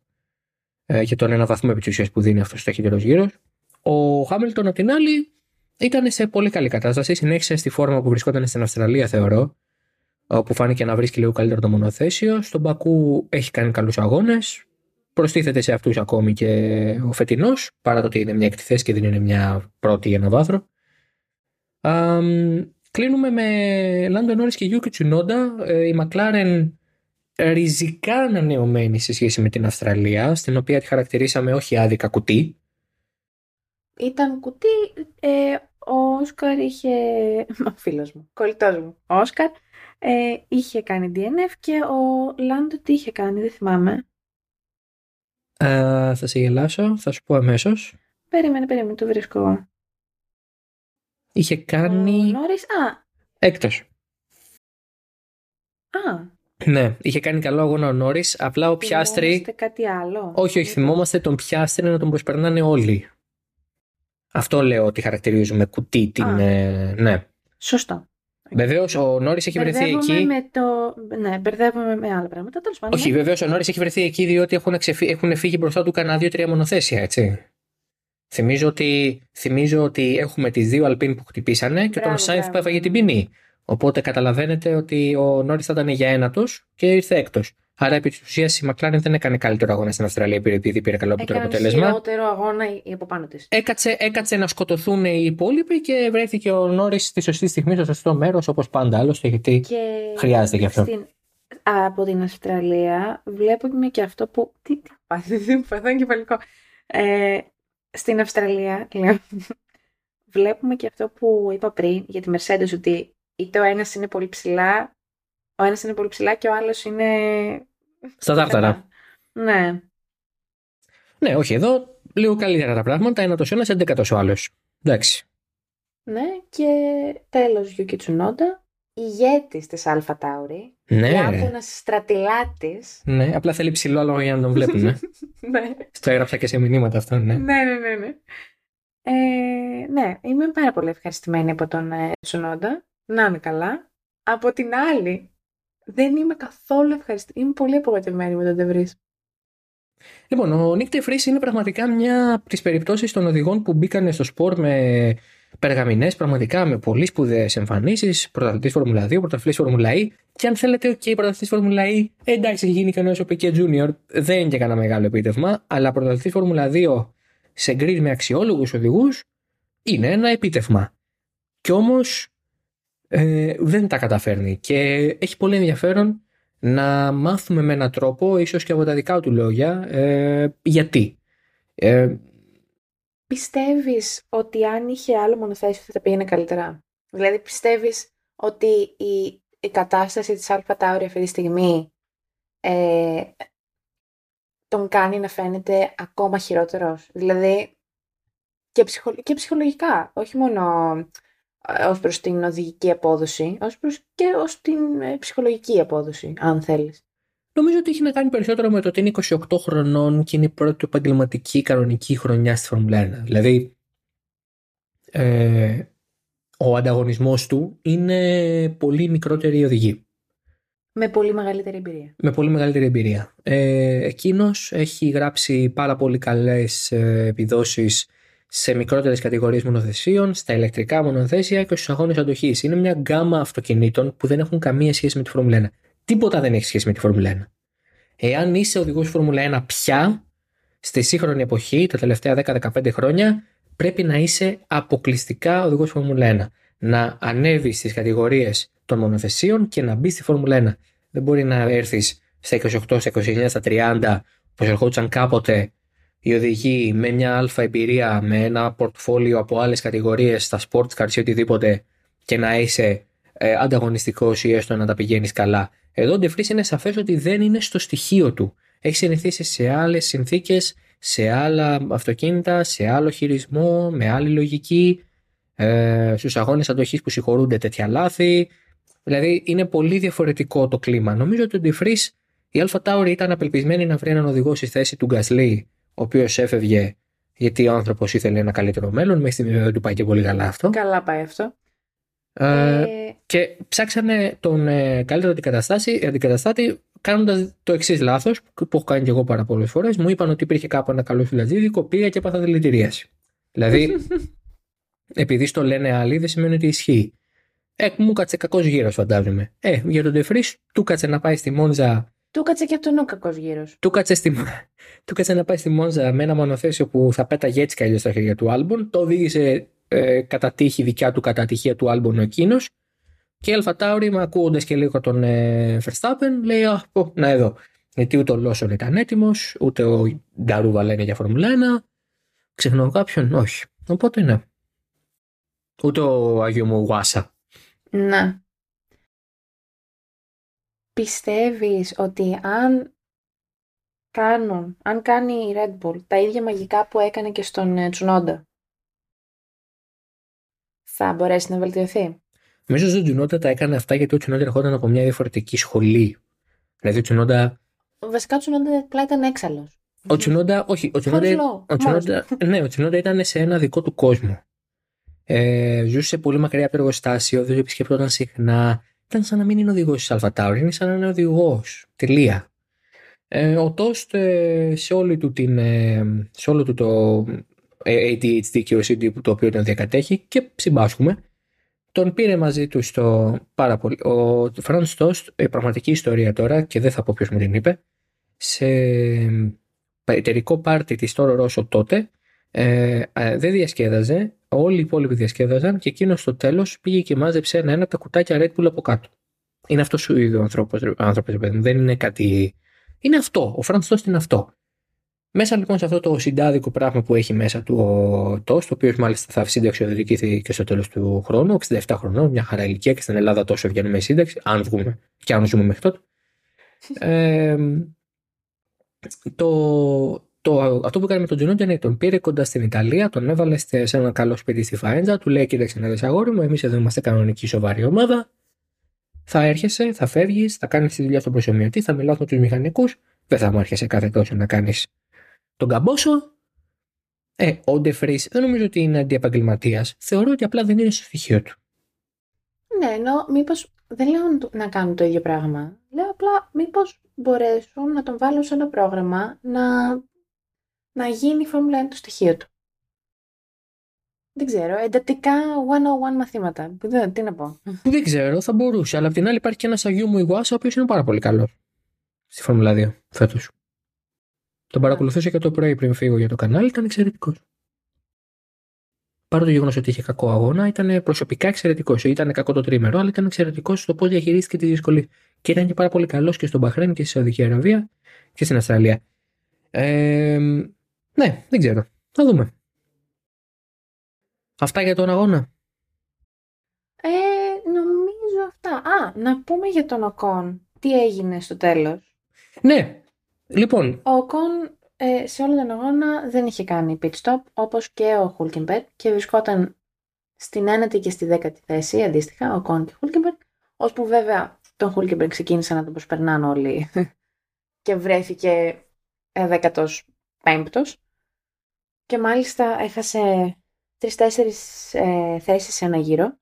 ε, για τον ένα βαθμό επί που δίνει αυτός ο ταχύτερος γύρος. Ο Χάμιλτον απ' την άλλη ήταν σε πολύ καλή κατάσταση. Συνέχισε στη φόρμα που βρισκόταν στην Αυστραλία, θεωρώ. Όπου φάνηκε να βρίσκει λίγο καλύτερο το μονοθέσιο. Στον Πακού έχει κάνει καλούς αγώνες. Προστίθεται σε αυτούς ακόμη και ο φετινός, παρά το ότι είναι μια έκτη θέση και δεν είναι μια πρώτη για ένα βάθρο. κλείνουμε με Λάντο Νόρις και Γιούκη Τσουνόντα. Ε, η Μακλάρεν ριζικά ανανεωμένη σε σχέση με την Αυστραλία, στην οποία τη χαρακτηρίσαμε όχι άδικα κουτί. Ήταν κουτί, ε, ο Όσκαρ είχε, ο φίλος μου, κολλητός μου, ο Όσκαρ, ε, είχε κάνει DNF και ο Λάντο τι είχε κάνει, δεν θυμάμαι. Ε, θα σε γελάσω, θα σου πω αμέσως. Περίμενε, περίμενε, το βρίσκω. Είχε κάνει... Ο Νόρις, α, Έκτος. α, Ναι, είχε κάνει καλό αγώνα ο Νόρις. Απλά ο Πιάστρη. θυμόμαστε κάτι άλλο. Όχι, όχι, θυμόμαστε τον Πιάστρη να τον προσπερνάνε όλοι. Αυτό λέω ότι χαρακτηρίζουμε κουτί την. Α. ε, ναι. Σωστό. Βεβαίως ο Νόρις έχει βρεθεί Μπερδεύομαι εκεί. με το... Ναι, μπερδεύομαι με άλλα πράγματα. Τέλος πάντων. Όχι, ναι. βεβαίως ο Νόρις έχει βρεθεί εκεί διότι έχουν, ξεφύ... έχουν φύγει μπροστά του κανένα δύο-τρία μονοθέσια, έτσι. Θυμίζω ότι, θυμίζω ότι έχουμε τις δύο Αλπίν που χτυπήσανε και Μπράβο, τον Σάινθ που μπράβο. έφαγε την ποινή. Οπότε καταλαβαίνετε ότι ο Νόρις θα ήταν για ένατος και ήρθε έκτος. Άρα επί της ουσίας η Μακλάρεν δεν έκανε καλύτερο αγώνα στην Αυστραλία επειδή πήρε καλό Έκαναν αποτέλεσμα. χειρότερο αγώνα η από πάνω της. Έκατσε, έκατσε να σκοτωθούν οι υπόλοιποι και βρέθηκε ο Νόρις στη σωστή στιγμή, στο σωστό μέρος, όπως πάντα άλλωστε. Γιατί Και Χρειάζεται γι' αυτό. Στην... Από την Αυστραλία βλέπουμε και αυτό που... Τι, τι πάθει, δεν παθώ εγκεφαλικό. Ε, στην Αυστραλία, λέω, βλέπουμε και αυτό που είπα πριν για τη Mercedes ότι είτε ο ένας είναι πολύ ψηλά, ο ένας είναι πολύ ψηλά και ο άλλος είναι... στα τάρταρα. Ναι. Ναι, όχι εδώ. Λίγο καλύτερα τα πράγματα. Ένα τόσο ένας, έντεκατο ο άλλος. Εντάξει. Ναι, και τέλος Γιούκι Τσουνόντα, ηγέτης της Αλφα Τάουρι, Ναι, Ιάπωνας στρατηλάτης. ναι, απλά θέλει ψηλό άλογο για να τον βλέπουν. Ναι. ναι. Στο έγραψα και σε μηνύματα αυτό, ναι. Ναι, ναι, ναι, ναι. Ε, ναι, είμαι πάρα πολύ ευχαριστημένη από τον ε, Τσουνόντα. Να είναι καλά. Από την άλλη, δεν είμαι καθόλου ευχαριστημένη. Είμαι πολύ απογοητευμένη με τον Ντε Βρις. Λοιπόν, ο Νικ Ντε Βρις είναι πραγματικά μια από τις περιπτώσεις των οδηγών που μπήκαν στο σπορ με περγαμηνές, πραγματικά με πολύ σπουδαίες εμφανίσεις. Πρωταθλητής Φόρμουλα 2, πρωταθλητής Φόρμουλα E. Και αν θέλετε, και η πρωταθλητής Φόρμουλα E, ε, εντάξει, έχει γίνει κανένας ο Πικέ Junior, δεν είναι και κανένα μεγάλο επίτευγμα, αλλά πρωταθλητής Φόρμουλα 2 σε γκριν με αξιόλογους οδηγούς είναι ένα επίτευγμα. Κι όμως ε, δεν τα καταφέρνει. Και έχει πολύ ενδιαφέρον να μάθουμε με έναν τρόπο, ίσως και από τα δικά του λόγια, ε, γιατί. Ε, Πιστεύεις ότι αν είχε άλλο μονοθέσιο θα τα πήγαινε καλύτερα; Δηλαδή πιστεύεις ότι η, η κατάσταση της Αλφα Τάουρι αυτή τη στιγμή ε, τον κάνει να φαίνεται ακόμα χειρότερος; Δηλαδή και, ψυχο, και ψυχολογικά, όχι μόνο ε, ως προς την οδηγική απόδοση, ως προς και ως την ε, ψυχολογική απόδοση, αν θέλεις. νομίζω ότι έχει να κάνει περισσότερο με το ότι είναι 28 χρονών και είναι η πρώτη του επαγγελματική κανονική χρονιά στη Φόρμουλα 1. Δηλαδή, ε, ο ανταγωνισμός του είναι πολύ μικρότερη οδηγή. Με πολύ μεγαλύτερη εμπειρία. με πολύ μεγαλύτερη εμπειρία. Ε, εκείνος έχει γράψει πάρα πολύ καλές ε, επιδόσεις σε μικρότερες κατηγορίες μονοθεσίων, στα ηλεκτρικά μονοθέσια και στους αγώνες αντοχής. Είναι μια γκάμα αυτοκινήτων που δεν έχουν καμία σχέση με τη Φόρμουλα 1. Τίποτα δεν έχει σχέση με τη Φόρμουλα 1. Εάν είσαι οδηγός Φόρμουλα 1 πια, στη σύγχρονη εποχή, τα τελευταία 10-15 χρόνια, πρέπει να είσαι αποκλειστικά οδηγός Φόρμουλα 1. Να ανέβεις στις κατηγορίες των μονοθεσίων και να μπεις στη Φόρμουλα 1. Δεν μπορεί να έρθεις στα 28, στα 29, στα 30, όπως ερχόντουσαν κάποτε οι οδηγοί με μια αλφα εμπειρία, με ένα πορτφόλιο από άλλες κατηγορίες, στα sports cars ή οτιδήποτε και να είσαι ε, ανταγωνιστικός ή έστω να τα πηγαίνεις καλά. Εδώ ο Ντεφρίς είναι σαφές ότι δεν είναι στο στοιχείο του. Έχει συνηθίσει σε άλλες συνθήκες, σε άλλα αυτοκίνητα, σε άλλο χειρισμό, με άλλη λογική, ε, στους αγώνες αντοχής που συγχωρούνται τέτοια λάθη. Δηλαδή είναι πολύ διαφορετικό το κλίμα. Νομίζω ότι ο Ντεφρίς, η Αλφα Τάουρι ήταν απελπισμένη να βρει έναν οδηγό στη θέση του Γκασλή, ο οποίος έφευγε γιατί ο άνθρωπος ήθελε ένα καλύτερο μέλλον. Μέχρι στιγμή βέβαια δεν του πάει και πολύ καλά αυτό. Καλά πάει αυτό. Ε, Ε, και ψάξανε τον ε, καλύτερο αντικαταστάτη, αντικαταστάτη κάνοντας το εξής λάθος, που έχω κάνει και εγώ πάρα πολλές φορές. Μου είπαν ότι υπήρχε κάπου ένα καλό φιλατζίδικο, πήγα και έπαθα δηλητηρίαση. Δηλαδή, επειδή στο λένε άλλοι, δεν σημαίνει ότι ισχύει. Ε, μου κάτσε κακός γύρος, φαντάζομαι. Ε, για τον Τεφρή, του κάτσε να πάει στη Μόντζα Του κάτσε και αυτόν ο κακό γύρο. Του 'κατσε, στη... του 'κατσε να πάει στη Μόντζα με ένα μονοθέσιο που θα πέταγε έτσι κι στα χέρια του Άλμπον. Το οδήγησε ε, κατ' ευτυχία δικιά του κατ' ατυχία του Άλμπον ο εκείνος. Και η Αλφα Τάουρι, ακούγοντας και λίγο τον ε, Verstappen, λέει: Α, πω, να εδώ. Γιατί ούτε ο Λόσον ήταν έτοιμος, ούτε ο Νταρούβα λένε για Φόρμουλα 1. Ξεχνώ κάποιον, όχι. Οπότε ναι. Ούτε ο Αγιούμου Ιουάσα. Ναι. Πιστεύεις ότι αν κάνουν, αν κάνει η Red Bull τα ίδια μαγικά που έκανε και στον ε, Τσουνόντα, θα μπορέσει να βελτιωθεί; Νομίζω ότι ο Τσουνόντα τα έκανε αυτά γιατί ο Τσουνόντα ερχόταν από μια διαφορετική σχολή. Δηλαδή ο Τσουνόντα. Βασικά ο Τσουνόντα απλά ήταν έξαλλος. Ο Τσουνόντα, όχι. Ο Τσουνόντα, ο Τσουνόντα, ναι, ο Τσουνόντα ήταν σε ένα δικό του κόσμο. Ε, ζούσε πολύ μακριά από το εργοστάσιο, δεν επισκεπτόταν συχνά. Ήταν σαν να μην είναι οδηγός της Αλφατάουρ, είναι σαν να είναι οδηγός. Τελεία. Ε, ο Τόστ ε, σε, όλη του την, ε, σε όλο του το ε, ADHD και OCD το οποίο τον διακατέχει και συμπάσχουμε, τον πήρε μαζί του στο πάρα πολύ. Ο Φραντς Τόστ, η πραγματική ιστορία τώρα και δεν θα πω ποιος μου την είπε, σε εταιρικό πάρτι της Τόρο Ρώσο τότε ε, ε, δεν διασκέδαζε, όλοι οι υπόλοιποι διασκέδαζαν και εκείνος στο τέλος πήγε και μάζεψε ένα-ένα από τα κουτάκια Red Bull από κάτω. Είναι αυτός ο ίδιος άνθρωπος, δεν είναι κάτι. Είναι αυτό. Ο Φραντς Τοστ είναι αυτό. Μέσα λοιπόν σε αυτό το συντάδικο πράγμα που έχει μέσα του ο Τοστ, το οποίος μάλιστα θα συνταξιοδοτηθεί και στο τέλος του χρόνου, 67 χρονών, μια χαρά ηλικία και στην Ελλάδα τόσο βγαίνουμε σύνταξη, αν βγούμε και αν ζούμε μέχρι τότε. Ε, το, το, αυτό που έκανε με τον Τσουνόντα είναι τον πήρε κοντά στην Ιταλία, τον έβαλε σε ένα καλό σπίτι στη Φαέντζα, του λέει: Κοίταξε να δεις αγόρι μου, εμείς εδώ είμαστε κανονική σοβαρή ομάδα. Θα έρχεσαι, θα φεύγεις, θα κάνεις τη δουλειά στον προσωμιωτή, θα μιλάς με τους μηχανικούς, δεν θα μου έρχεσαι κάθε τόσο να κάνεις τον καμπόσο. Ε, ο Ντεφρή δεν νομίζω ότι είναι αντιεπαγγελματίας. Θεωρώ ότι απλά δεν είναι στο στοιχείο του. Ναι, ενώ μήπως δεν λέω να κάνουν το ίδιο πράγμα. Λέω απλά μήπως μπορέσουν να τον βάλουν σε ένα πρόγραμμα να, να γίνει η Φόρμουλα 1 το στοιχείο του. Δεν ξέρω, εντατικά 101 μαθήματα. Δεν, τι να πω. Δεν ξέρω, θα μπορούσε. Αλλά απ' την άλλη υπάρχει και ένας Αγίου μου Ιγουάσα, ο οποίος είναι πάρα πολύ καλός. Στη Φόρμουλα 2 φέτος. Τον παρακολουθούσα και το πρωί πριν φύγω για το κανάλι, ήταν εξαιρετικός. Παρά το γεγονός ότι είχε κακό αγώνα, ήταν προσωπικά εξαιρετικός. Ήταν κακό το τρίμερο, αλλά ήταν εξαιρετικός στο πώς διαχειρίστηκε τη δυσκολία. Και ήταν και πάρα πολύ καλός και στον Μπαχρέν και στη Σαουδική Αραβία και στην Αυστραλία. Ε, ναι, δεν ξέρω. Θα δούμε. Αυτά για τον αγώνα. Ε, νομίζω αυτά. Α, να πούμε για τον Οκόν. Τι έγινε στο τέλος. Ναι. Λοιπόν. Ο Οκόν ε, σε όλο τον αγώνα δεν είχε κάνει pit stop, όπως και ο Χούλκεμπεργκ και βρισκόταν στην ένατη και στη δέκατη θέση, αντίστοιχα, ο Οκόν και ο Χούλκεμπεργκ, ώσπου βέβαια τον Χούλκεμπεργκ ξεκίνησαν να τον προσπερνάνε όλοι και βρέθηκε δέκατος πέμπτος και μάλιστα έχασε τρεις-τέσσερις ε, θέσεις σε ένα γύρο.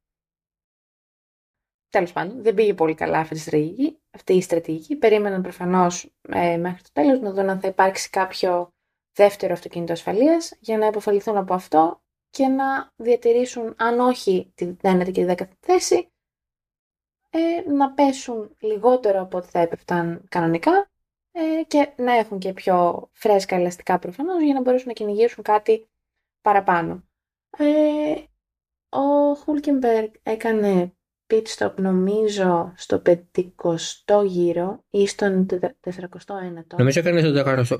Τέλος πάντων, δεν πήγε πολύ καλά αυτή η στρατηγική. Αυτή η στρατηγική. Περίμεναν προφανώς ε, μέχρι το τέλος να δουν αν θα υπάρξει κάποιο δεύτερο αυτοκίνητο ασφαλείας για να υποφαληθούν από αυτό και να διατηρήσουν, αν όχι την ένατη και τη δέκατη θέση, ε, να πέσουν λιγότερο από ό,τι θα έπεφταν κανονικά ε, και να έχουν και πιο φρέσκα ελαστικά προφανώς για να μπορέσουν να κυνηγήσουν κάτι παραπάνω. Ε, ο Χούλκεμπεργκ έκανε pit stop νομίζω στο 50ο γύρο ή στον 49ο. Νομίζω έκανε στο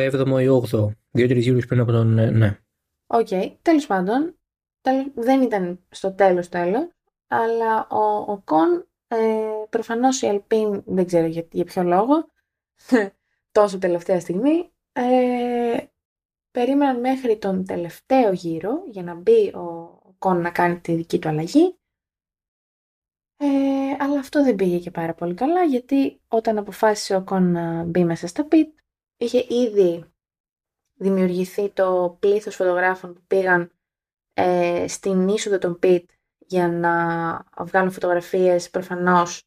47ο ή 8ο. Δύο-τρεις γύρους πριν από τον. Ε, ναι. OK. Okay. Τέλος πάντων, δεν ήταν στο τέλος τέλος, αλλά ο, ο Κον ε, προφανώς η Αλπίν δεν ξέρω για, για ποιο λόγο, τόσο τελευταία στιγμή, ε, περίμεναν μέχρι τον τελευταίο γύρο για να μπει ο Κον να κάνει τη δική του αλλαγή. Ε, αλλά αυτό δεν πήγε και πάρα πολύ καλά γιατί όταν αποφάσισε ο Κον να μπει μέσα στα πιτ είχε ήδη δημιουργηθεί το πλήθος φωτογράφων που πήγαν ε, στην είσοδο των πιτ για να βγάλουν φωτογραφίες προφανώς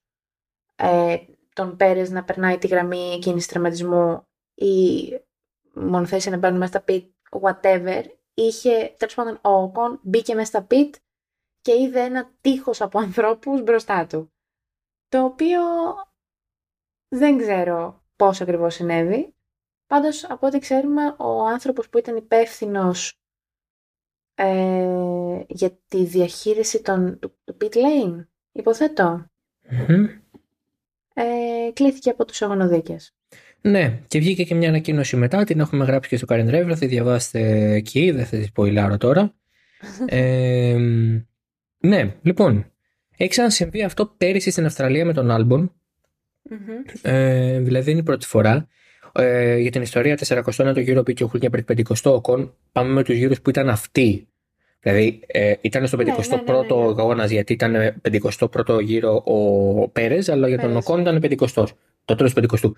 ε, τον Πέρες να περνάει τη γραμμή κίνηση τραυματισμού ή μονοθέσει να μπαίνουν μέσα στα πιτ, whatever. Είχε, τέλος πάντων, ο Κον μπήκε μέσα στα πιτ και είδε ένα τείχος από ανθρώπους μπροστά του. Το οποίο Δεν ξέρω πώς ακριβώς συνέβη. Πάντως, από ό,τι ξέρουμε, ο άνθρωπος που ήταν υπεύθυνος ε, για τη διαχείριση των, του, του pit lane, υποθέτω, ε, κλήθηκε από τους αγωνοδίκες. Ναι, και βγήκε και μια ανακοίνωση μετά, την έχουμε γράψει και στο Karen Driver, θα τη διαβάσετε εκεί, δεν θα τη πω ηλάρο τώρα. ε, ναι, λοιπόν, έχει ξανασυμβεί αυτό πέρυσι στην Αυστραλία με τον Άλμπον. Ε, δηλαδή είναι η πρώτη φορά. Ε, για την ιστορία 400 το γύρο πήγε ο Χούλκια πριν 50 οκον. Πάμε με τους γύρους που ήταν αυτοί. Δηλαδή ε, ήταν στο 51ο ναι, ναι, ναι, ναι, αγώνας γιατί ήταν 51ο γύρο ο Πέρες, αλλά για τον Οκόν ήταν 50ο. Το τέλος 50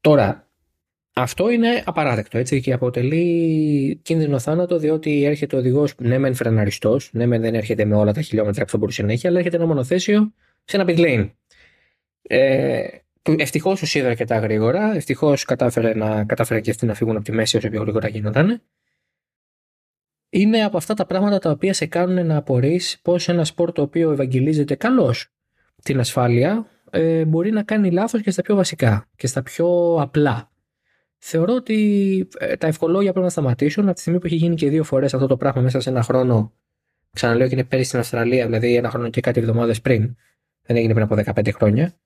Τώρα, αυτό είναι απαράδεκτο έτσι και αποτελεί κίνδυνο θάνατο διότι έρχεται ο οδηγός, ναι, μεν φρεναριστός, ναι, μεν δεν έρχεται με όλα τα χιλιόμετρα που θα μπορούσε να έχει, αλλά έρχεται ένα μονοθέσιο σε ένα pit lane. Ε, Ευτυχώς του είδε αρκετά γρήγορα. Ευτυχώς κατάφερε, να, κατάφερε και αυτοί να φύγουν από τη μέση όσο πιο γρήγορα γίνονταν. Είναι από αυτά τα πράγματα τα οποία σε κάνουν να απορρεί πώς ένα σπορ το οποίο ευαγγελίζεται καλώς την ασφάλεια ε, μπορεί να κάνει λάθος και στα πιο βασικά και στα πιο απλά. Θεωρώ ότι ε, τα ευχολόγια πρέπει να σταματήσουν από τη στιγμή που έχει γίνει και δύο φορές αυτό το πράγμα μέσα σε ένα χρόνο. Ξαναλέω και είναι πέρυσι στην Αυστραλία, δηλαδή ένα χρόνο και κάτι εβδομάδες πριν. Δεν έγινε πριν από 15 χρόνια.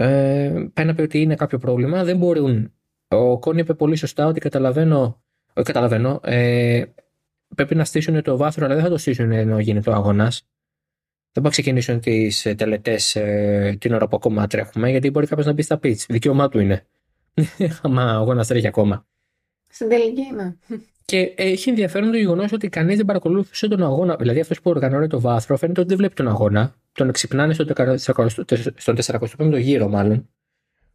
Ε, πάει να πει ότι είναι κάποιο πρόβλημα. Δεν μπορούν. Ο Κόνι είπε πολύ σωστά ότι καταλαβαίνω. Όχι καταλαβαίνω. Ε, πρέπει να στήσουν το βάθρο, αλλά δεν θα το στήσουν ενώ γίνεται ο αγώνας. Δεν θα ξεκινήσουν τις τελετές ε, την ώρα που ακόμα τρέχουμε, γιατί μπορεί κάποιος να μπει στα πίτς. Δικαίωμά του είναι. Άμα ο αγώνας τρέχει ακόμα. Στην τελική είναι. Και έχει ενδιαφέρον το γεγονός ότι κανείς δεν παρακολούθησε τον αγώνα. Δηλαδή αυτός που οργανώνει το βάθρο φαίνεται ότι δεν βλέπει τον αγώνα. Τον ξυπνάνε στον 45ο γύρο, μάλλον.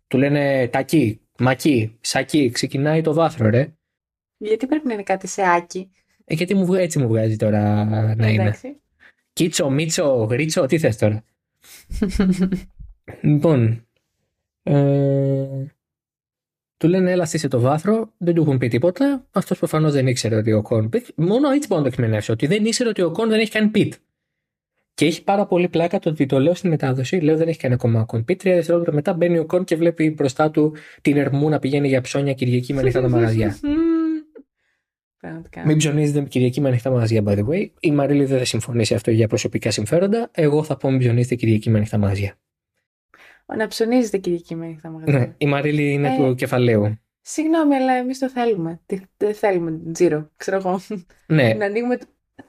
Του λένε τακί, μακί, σακί, ξεκινάει το βάθρο, ρε. Γιατί πρέπει να είναι κάτι σε άκι. Ε, γιατί μου, έτσι μου βγάζει τώρα να είναι. Κίτσο, Μίτσο, Γρίτσο, τι θες τώρα. λοιπόν, ε, του λένε έλα στήσε το βάθρο, δεν του έχουν πει τίποτα. Αυτός προφανώς δεν ήξερε ότι ο Κον. Μόνο έτσι μπορεί να το εκμενεύσει, ότι δεν ήξερε ότι ο Κον δεν έχει κάνει πιτ. Και έχει πάρα πολύ πλάκα το ότι το λέω στην μετάδοση. Λέω δεν έχει κάνει ακόμα ο Κον. Πιτ, τρία δευτερόλεπτα μετά μπαίνει ο Κον και βλέπει μπροστά του την Ερμού να πηγαίνει για ψώνια Κυριακή με ανοιχτά τα μαγαζιά. Μην ψωνίζετε Κυριακή με ανοιχτά μαγαζιά, by the way. Η Μαρίλη δεν θα συμφωνήσει αυτό για προσωπικά συμφέροντα. Εγώ θα πω μην ψωνίζετε Κυριακή με ανοιχτά μαγαζιά. Να ψωνίζετε Κυριακή με ανοιχτά μαγαζιά. Ναι, η Μαρίλη είναι ε, του κεφαλαίου. Συγγνώμη, αλλά εμείς το θέλουμε. Δεν θέλουμε τζίρο, ξέρω εγώ. Ναι. να ανοίγουμε.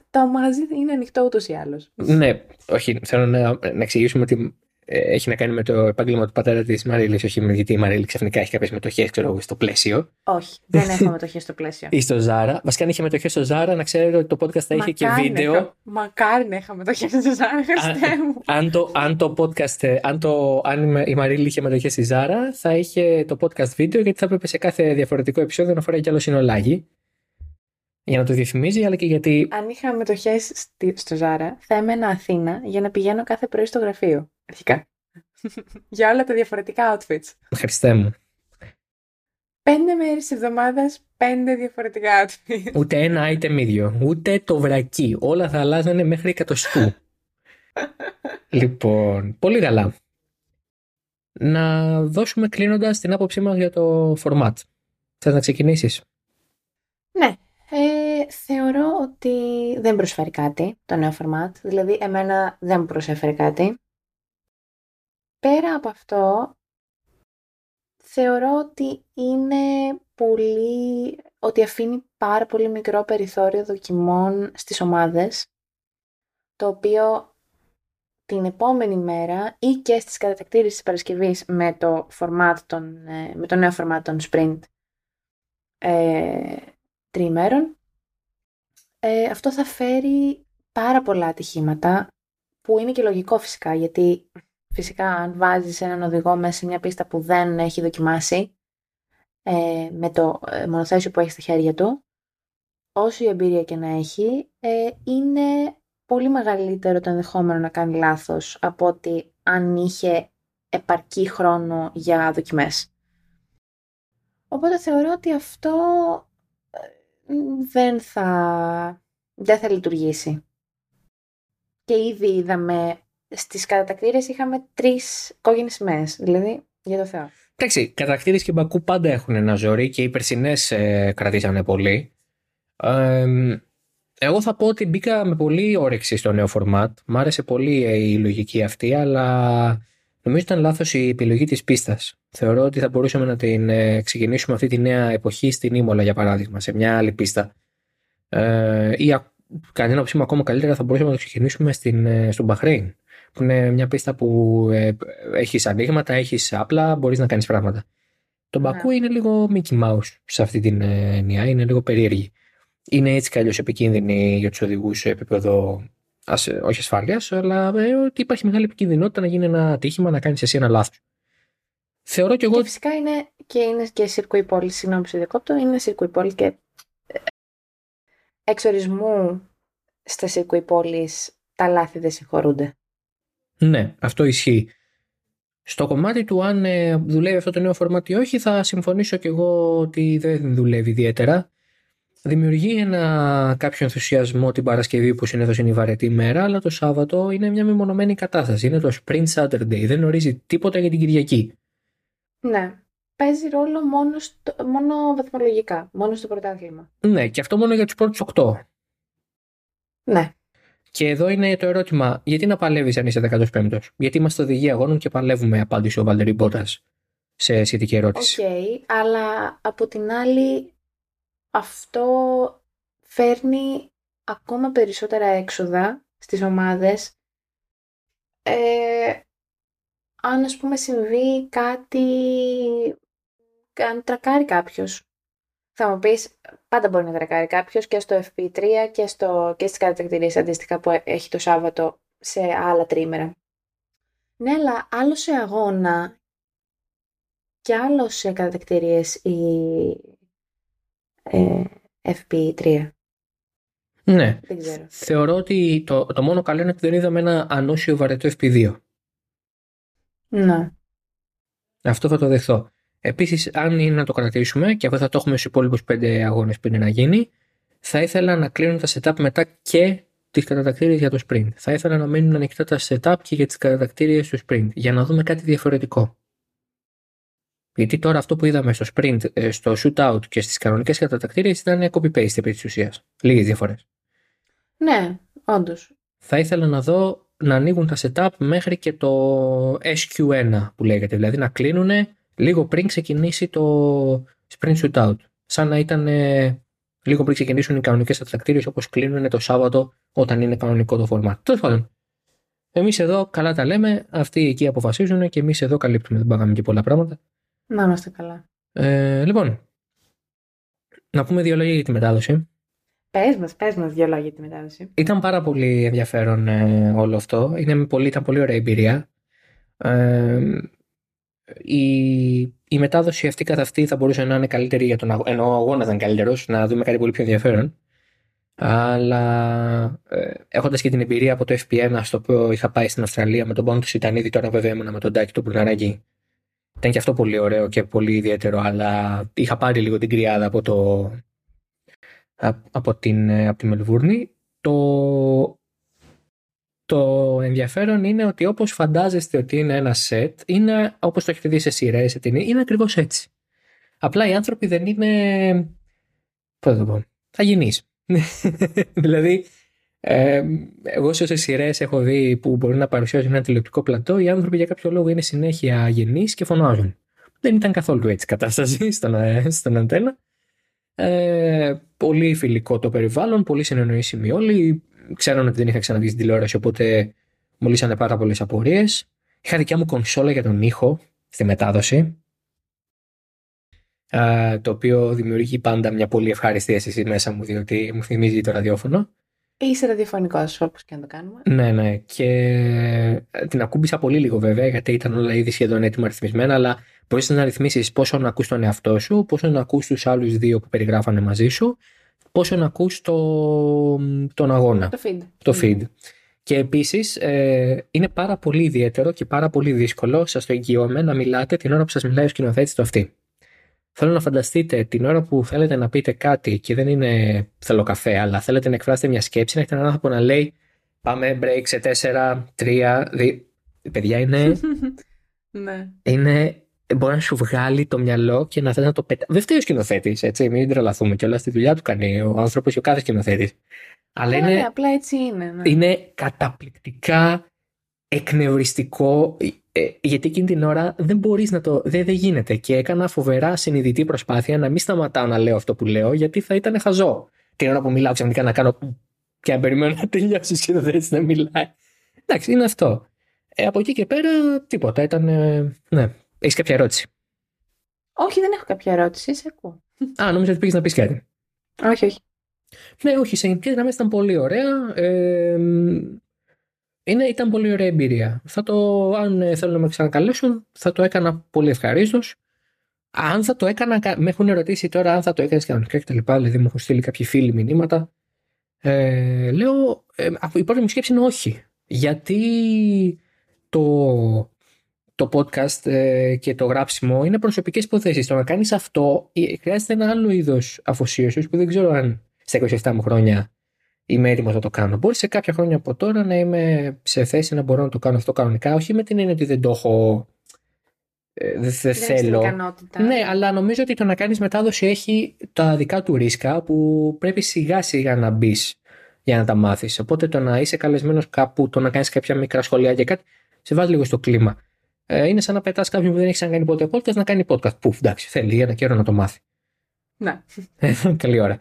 Το μαγαζί είναι ανοιχτό ούτως ή άλλως. Ναι, όχι. Θέλω να, να εξηγήσουμε ότι ε, έχει να κάνει με το επάγγελμα του πατέρα της Μαρίλης, όχι με γιατί η Μαρίλη ξαφνικά έχει κάποιες μετοχές στο πλαίσιο. Όχι, δεν έχω μετοχές στο πλαίσιο. ή στο Ζάρα. Βασικά, αν είχε μετοχές στο Ζάρα, να ξέρετε ότι το podcast θα είχε και βίντεο. Μακάρι να είχα μετοχές στο Ζάρα, ευχαριστέ μου. Αν το, αν το podcast, ε, αν, το, αν η Μαρίλη είχε μετοχές στη Ζάρα, θα είχε το podcast βίντεο, γιατί θα έπρεπε σε κάθε διαφορετικό επεισόδιο να φοράει κι άλλο συνολάγι. Για να το διαφημίζει, αλλά και γιατί. Αν είχα μετοχές στο Ζάρα, θα έμενα Αθήνα για να πηγαίνω κάθε πρωί στο γραφείο. Αρχικά. για όλα τα διαφορετικά outfits. Χριστέ μου. Πέντε μέρες της εβδομάδας, πέντε διαφορετικά outfits. Ούτε ένα item ίδιο. Ούτε το βρακί. Όλα θα αλλάζανε μέχρι εκατοστού. λοιπόν, πολύ καλά. Να δώσουμε κλείνοντας την άποψή μας για το format. Θες να ξεκινήσεις; Ναι. Ε, θεωρώ ότι δεν προσφέρει κάτι το νέο format. Δηλαδή, εμένα δεν μου προσέφερε κάτι. Πέρα από αυτό, θεωρώ ότι είναι πολύ... ότι αφήνει πάρα πολύ μικρό περιθώριο δοκιμών στις ομάδες, το οποίο την επόμενη μέρα ή και στις κατατακτήρες της Παρασκευής με το, format των, ε, με το νέο format των sprint ε, τριημέρων, ε, αυτό θα φέρει πάρα πολλά ατυχήματα, που είναι και λογικό φυσικά, γιατί Φυσικά, αν βάζεις έναν οδηγό μέσα σε μια πίστα που δεν έχει δοκιμάσει, ε, με το ε, μονοθέσιο που έχει στα χέρια του, όση εμπειρία και να έχει, ε, είναι πολύ μεγαλύτερο το ενδεχόμενο να κάνει λάθος από ότι αν είχε επαρκή χρόνο για δοκιμές. Οπότε θεωρώ ότι αυτό δεν θα, δεν θα λειτουργήσει. Και ήδη είδαμε στις κατατακτήρες είχαμε τρεις κόκκινες σημαίες. Δηλαδή, Για το Θεό. Εντάξει, κατακτήρες και Μπακού πάντα έχουν ένα ζόρι και οι περσινές ε, κρατήσανε πολύ. Ε, εγώ θα πω ότι μπήκα με πολύ όρεξη στο νέο format. Μ' άρεσε πολύ ε, η λογική αυτή, αλλά νομίζω ήταν λάθος η επιλογή της πίστας. Θεωρώ ότι θα μπορούσαμε να την ε, ξεκινήσουμε αυτή τη νέα εποχή στην Ήμολα, για παράδειγμα, σε μια άλλη πίστα. Ε, ή κατά την άποψή μου ακόμα καλύτερα θα μπορούσαμε να το ξεκινήσουμε στην, ε, στον Μπαχρέιν. Που είναι μια πίστα που ε, έχεις ανοίγματα, έχεις απλά, μπορείς να κάνεις πράγματα. Το Μπακού είναι λίγο Mickey Mouse σε αυτή την έννοια, είναι λίγο περίεργη. Είναι έτσι κι αλλιώς επικίνδυνη για τους οδηγούς σε επίπεδο όχι ασφάλειας, αλλά ε, ότι υπάρχει μεγάλη επικίνδυνοτητα να γίνει ένα ατύχημα, να κάνεις εσύ ένα λάθος. Θεωρώ κι εγώ. Και φυσικά είναι και, είναι και σύρκο πόλη, συγγνώμη που διακόπτω, είναι σύρκο πόλη και εξορισμού στα σύρκο πόλη τα λάθη δεν συγχωρούνται. Ναι, αυτό ισχύει. Στο κομμάτι του αν ε, δουλεύει αυτό το νέο φορμάτι ή όχι, θα συμφωνήσω κι εγώ ότι δεν δουλεύει ιδιαίτερα. Δημιουργεί ένα κάποιο ενθουσιασμό την Παρασκευή που συνήθως είναι η βαρετή μέρα, αλλά το Σάββατο είναι μια μεμονωμένη κατάσταση. Είναι το Sprint Saturday, δεν γνωρίζει τίποτα για την Κυριακή. Ναι. Παίζει ρόλο μόνο, στο, μόνο βαθμολογικά, μόνο στο πρωτάθλημα. Ναι, και αυτό μόνο για τους πρώτους 8. Ναι. Και εδώ είναι το ερώτημα, γιατί να παλεύεις αν είσαι 15ο, Γιατί είμαστε οδηγοί αγώνων και παλεύουμε, απάντησε ο Βάλτερι Μπότας σε σχετική ερώτηση. OK, okay, αλλά από την άλλη αυτό φέρνει ακόμα περισσότερα έξοδα στις ομάδες. Ε, αν ας πούμε συμβεί κάτι, αν τρακάρει κάποιος. Θα μου πεις, πάντα μπορεί να τρακάρει κάποιος και στο FP3 και, στο, και στις κατακτηρίες αντίστοιχα που έχει το Σάββατο σε άλλα τρίμερα. Ναι, αλλά άλλο σε αγώνα και άλλο σε κατακτηρίες η ε, FP3. Ναι. Δεν ξέρω. Θεωρώ ότι το, το μόνο καλό είναι ότι δεν είδαμε ένα ανώσιο βαρετό FP2. Ναι. Αυτό θα το δεχθώ. Επίσης, αν είναι να το κρατήσουμε, και αυτό θα το έχουμε στους υπόλοιπους πέντε αγώνες πριν να γίνει, θα ήθελα να κλείνουν τα setup μετά και τις κατατακτήριες για το sprint. Θα ήθελα να μείνουν ανοιχτά τα setup και για τις κατατακτήριες του sprint, για να δούμε κάτι διαφορετικό. Γιατί τώρα αυτό που είδαμε στο sprint, ε, στο shootout και στις κανονικές κατατακτήριες ήταν copy-paste επί της ουσίας. Λίγες διαφορές. Ναι, όντως. Θα ήθελα να δω να ανοίγουν τα setup μέχρι και το SQ1 που λέγεται. Δηλαδή να κλείνουν λίγο πριν ξεκινήσει το sprint shootout. Σαν να ήταν λίγο πριν ξεκινήσουν οι κανονικές κατατακτήριε όπως κλείνουν το Σάββατο όταν είναι κανονικό το format. Τέλος πάντων. Εμείς εδώ καλά τα λέμε, αυτοί εκεί αποφασίζουν και εμείς εδώ καλύπτουμε. Δεν πάγαμε και πολλά πράγματα. Να είμαστε καλά. Ε, λοιπόν, να πούμε δύο λόγια για τη μετάδοση. Πες μας, πες μας δύο λόγια για τη μετάδοση. Ήταν πάρα πολύ ενδιαφέρον ε, όλο αυτό. Είναι πολύ, ήταν πολύ ωραία εμπειρία. Ε, η, η μετάδοση αυτή καθ' αυτή θα μπορούσε να είναι καλύτερη για τον αγώνα. Ενώ ο αγώνας ήταν καλύτερος, να δούμε κάτι πολύ πιο ενδιαφέρον. Αλλά ε, έχοντας και την εμπειρία από το FP1 στο οποίο είχα πάει στην Αυστραλία με τον πόνο του Ιτανίδη, τώρα βέβαια ήμουν με τον Τάκη του Μπουρναράκη ήταν και αυτό πολύ ωραίο και πολύ ιδιαίτερο, αλλά είχα πάρει λίγο την κρυάδα από, το, από, την, από τη Μελβούρνη. Το, το ενδιαφέρον είναι ότι όπως φαντάζεστε ότι είναι ένα σετ, είναι όπως το έχετε δει σε σειρές, σε ταινίες, είναι ακριβώς έτσι. Απλά οι άνθρωποι δεν είναι, πώς θα το πω, αγενείς. δηλαδή ε, εγώ σε όσες σειρές έχω δει που μπορεί να παρουσιάζουν ένα τηλεοπτικό πλατό, οι άνθρωποι για κάποιο λόγο είναι συνέχεια γενεί και φωνάζουν. Δεν ήταν καθόλου έτσι η κατάσταση στον, στον αντένα. Ε, πολύ φιλικό το περιβάλλον, πολύ συνεννοήσιμοι όλοι. Ξέρουν ότι δεν είχα ξαναδεί στην τηλεόραση, οπότε μου λύσανε πάρα πολλές απορίες. Είχα δικιά μου κονσόλα για τον ήχο στη μετάδοση. Ε, το οποίο δημιουργεί πάντα μια πολύ ευχάριστη αίσθηση μέσα μου, διότι μου θυμίζει το ραδιόφωνο. Είσαι ραδιοφωνικός, όπως και να το κάνουμε. Ναι, ναι. Και ε, την ακούμπησα πολύ λίγο βέβαια, γιατί ήταν όλα ήδη σχεδόν έτοιμα ρυθμισμένα, αλλά μπορείς να ρυθμίσεις πόσο να ακούς τον εαυτό σου, πόσο να ακούς τους άλλους δύο που περιγράφανε μαζί σου, πόσο να ακούς το, τον αγώνα. Το feed. Το feed. Και επίσης ε, είναι πάρα πολύ ιδιαίτερο και πάρα πολύ δύσκολο, σας το εγγυώμαι, να μιλάτε την ώρα που σας μιλάει ο σκηνοθέτης το αυτή. Θέλω να φανταστείτε την ώρα που θέλετε να πείτε κάτι και δεν είναι θέλω καφέ, αλλά θέλετε να εκφράσετε μια σκέψη, να έχετε έναν άνθρωπο να λέει πάμε break σε 4, 3, 2. Παιδιά είναι. ναι. Είναι μπορεί να σου βγάλει το μυαλό και να θες να το πετά. Δεν φταίει ο σκηνοθέτης, έτσι. Μην τρελαθούμε κιόλας. Τη δουλειά του κάνει ο άνθρωπος και ο κάθε σκηνοθέτης. Αλλά Ναι, είναι, απλά έτσι είναι. Ναι. είναι καταπληκτικά εκνευριστικό. ε, γιατί εκείνη την ώρα δεν μπορείς να το. Δεν, δεν γίνεται. Και έκανα φοβερά συνειδητή προσπάθεια να μην σταματάω να λέω αυτό που λέω, γιατί θα ήταν χαζό. Την ώρα που μιλάω ξαφνικά να κάνω. και να περιμένω να τελειώσει ο σκηνοθέτης να μιλάει. Εντάξει, είναι αυτό. Ε, από εκεί και πέρα, τίποτα. Ήταν. ε, ναι. Έχεις κάποια ερώτηση; Όχι, δεν έχω κάποια ερώτηση. Σε ακούω. Α, νόμιζα ότι πήγες να πεις κάτι. Όχι, όχι. Ναι, όχι, σε γενικές γραμμές ήταν πολύ ωραία. Ε, είναι, ήταν πολύ ωραία εμπειρία. Θα το, αν ε, θέλουν να με ξανακαλέσουν, θα το έκανα πολύ ευχαρίστως. Αν θα το έκανα, κα- με έχουν ερωτήσει τώρα αν θα το έκανες κανονικά κτλ. Δηλαδή, μου έχουν στείλει κάποιοι φίλοι μηνύματα. Ε, λέω, ε, η πρώτη μου σκέψη είναι όχι. Γιατί το, το podcast ε, και το γράψιμο είναι προσωπικές υποθέσεις. Το να κάνεις αυτό ε, χρειάζεται ένα άλλο είδος αφοσίωσης που δεν ξέρω αν στα 27 μου χρόνια είμαι έτοιμος να το κάνω. Μπορεί σε κάποια χρόνια από τώρα να είμαι σε θέση να μπορώ να το κάνω αυτό κανονικά, όχι με την έννοια ότι δεν το έχω. ε, δεν δεν Δεν έχεις την θέλω. ικανότητα. Ναι, αλλά νομίζω ότι το να κάνεις μετάδοση έχει τα δικά του ρίσκα που πρέπει σιγά σιγά να μπεις για να τα μάθεις. Οπότε το να είσαι καλεσμένος κάπου, το να κάνεις κάποια μικρά σχολεία και κάτι, σε βάζει λίγο στο κλίμα. Ε, είναι σαν να πετάς κάποιον που δεν έχει ξανακάνει ποτέ podcast να κάνει podcast. Πουφ, εντάξει, θέλει για ένα καιρό να το μάθει. Ναι. Καλή ώρα.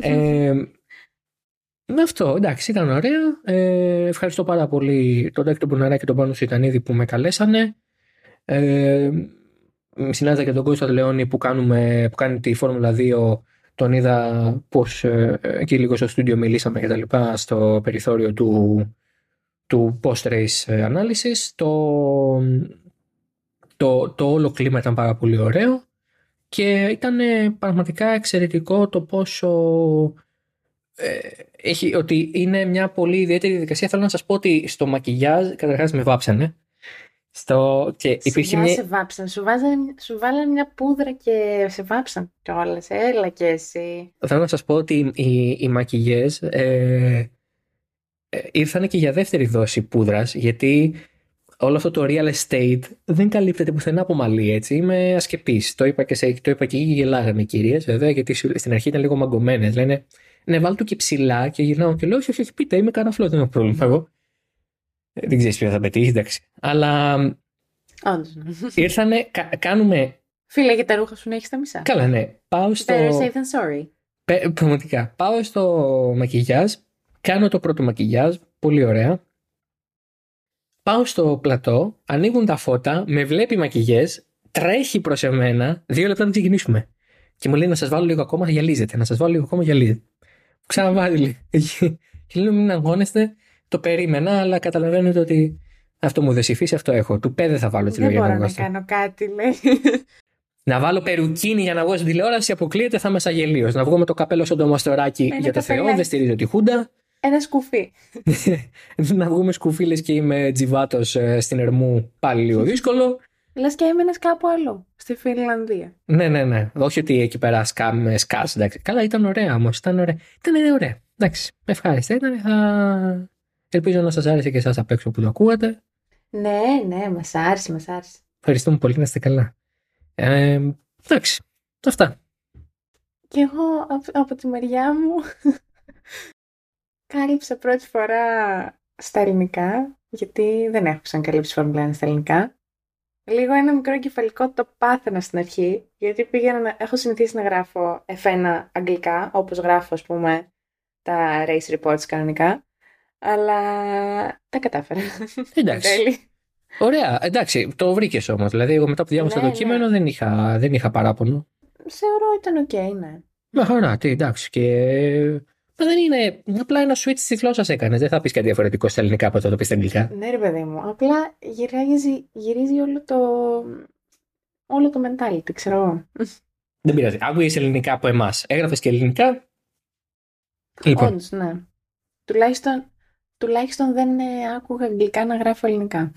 Ε, με αυτό, εντάξει, ήταν ωραία. Ε, ευχαριστώ πάρα πολύ τον Τάκη τον Μπουναρά και τον Πάνο Σιτανίδη που με καλέσανε. Ε, συνάντησα και τον Κώστα Λεόνι που, κάνουμε, που κάνει τη Φόρμουλα 2. Τον είδα πως ε, εκεί λίγο στο στούντιο μιλήσαμε και τα λοιπά στο περιθώριο του, του post-race analysis. Το, το, το όλο κλίμα ήταν πάρα πολύ ωραίο και ήταν ε, πραγματικά εξαιρετικό το πόσο ε, έχει, ότι είναι μια πολύ ιδιαίτερη διαδικασία. Θέλω να σας πω ότι στο μακιγιάζ καταρχάς με βάψανε. Στο, και υπήρχε Σιγά μια, σε βάψαν. Σου, βάζανε, σου βάλανε μια πούδρα και σε βάψαν κιόλας. Έλα και εσύ. θέλω να σας πω ότι οι, οι μακιγιές ε, ε, ήρθαν και για δεύτερη δόση πούδρας γιατί όλο αυτό το real estate δεν καλύπτεται πουθενά από μαλλί έτσι. Είμαι ασκεπής. Το είπα και, σε, το είπα και εκεί και γελάγανε οι κυρίες βέβαια γιατί σου- στην αρχή ήταν λίγο μαγκωμένες. Λένε ναι βάλ του και ψηλά και γυρνάω και λέω όχι όχι, όχι πείτε είμαι καραφλό δεν έχω πρόβλημα εγώ. Ε, δεν ξέρεις ποιο θα πετύχεις εντάξει. Αλλά Όντως. Ναι. ήρθανε, κα- κάνουμε, Φίλε, για τα ρούχα σου να έχεις τα μισά. καλά ναι, πάω στο... Better safe than sorry. Πε- Πραγματικά. Πάω στο μακιγιάζ, κάνω το πρώτο μακιγιάζ, πολύ ωραία. Πάω στο πλατό, ανοίγουν τα φώτα, με βλέπει μακιγιές, τρέχει προς εμένα, δύο λεπτά να ξεκινήσουμε. Και μου λέει να σας βάλω λίγο ακόμα, γυαλίζετε. Να σας βάλω λίγο ακόμα, γυαλίζετε. Ξαναβάζει λίγο. Και λέω μην αγχώνεστε, το περίμενα, αλλά καταλαβαίνετε ότι αυτό μου δεν συμφίσει, αυτό έχω. Του πέ δεν θα βάλω τη Δεν λόγια μπορώ να να βγω. κάνω κάτι, λέει. Να βάλω περουκίνη για να βγω στην τηλεόραση, αποκλείεται, θα είμαι σαν γελίος. Να βγω με το καπέλο σαν το μαστοράκι Ένα για το Θεό, καπελάκι. δεν στηρίζω τη Χούντα. Ένα σκουφί. να βγούμε σκουφίλες και είμαι τζιβάτος ε, στην Ερμού, πάλι λίγο δύσκολο. Λες και έμενε κάπου αλλού. Στη Φινλανδία. ναι, ναι, ναι. Όχι ότι εκεί πέρα σκάμε σκάς, εντάξει. Καλά, ήταν ωραία όμως. Ήταν ωραία. Ήταν ωραία. Εντάξει, με ευχάριστα. Ήταν, θα... Ελπίζω να σας άρεσε και εσάς απ' έξω που το ακούγατε. Ναι, ναι, μας άρεσε, μας άρεσε. Ευχαριστούμε πολύ, να είστε καλά. Ε, εντάξει, αυτά. Και εγώ από, από τη μεριά μου κάλυψα πρώτη φορά στα ελληνικά, γιατί δεν έχω ξανακαλύψει Φόρμουλα 1 στα ελληνικά. Λίγο ένα μικρό κεφαλικό το πάθαινα στην αρχή, γιατί πήγαινα να, έχω συνηθίσει να γράφω F1 αγγλικά, όπως γράφω, ας πούμε, τα race reports κανονικά. Αλλά τα κατάφερα. Εντάξει. Εν τέλει. Ωραία, εντάξει, το βρήκες όμως. Δηλαδή, εγώ μετά που διάβασα Ναι, το κείμενο δεν, είχα, δεν είχα παράπονο. Θεωρώ ήταν οκ, ναι. Με χαρά, τι, εντάξει. Και. Μα δεν είναι. Απλά ένα switch τη γλώσσα έκανες. Δεν θα πεις κάτι διαφορετικό στα ελληνικά από το το πει στα αγγλικά. Ναι, ρε παιδί μου. Απλά γυρίζει, γυρίζει όλο το. όλο το mentality, ξέρω εγώ. Δεν πειράζει. Άκουγε ελληνικά από εμάς. Έγραφες και ελληνικά. Λοιπόν, Όντως, ναι. Τουλάχιστον, τουλάχιστον δεν ε, άκουγα αγγλικά να γράφω ελληνικά.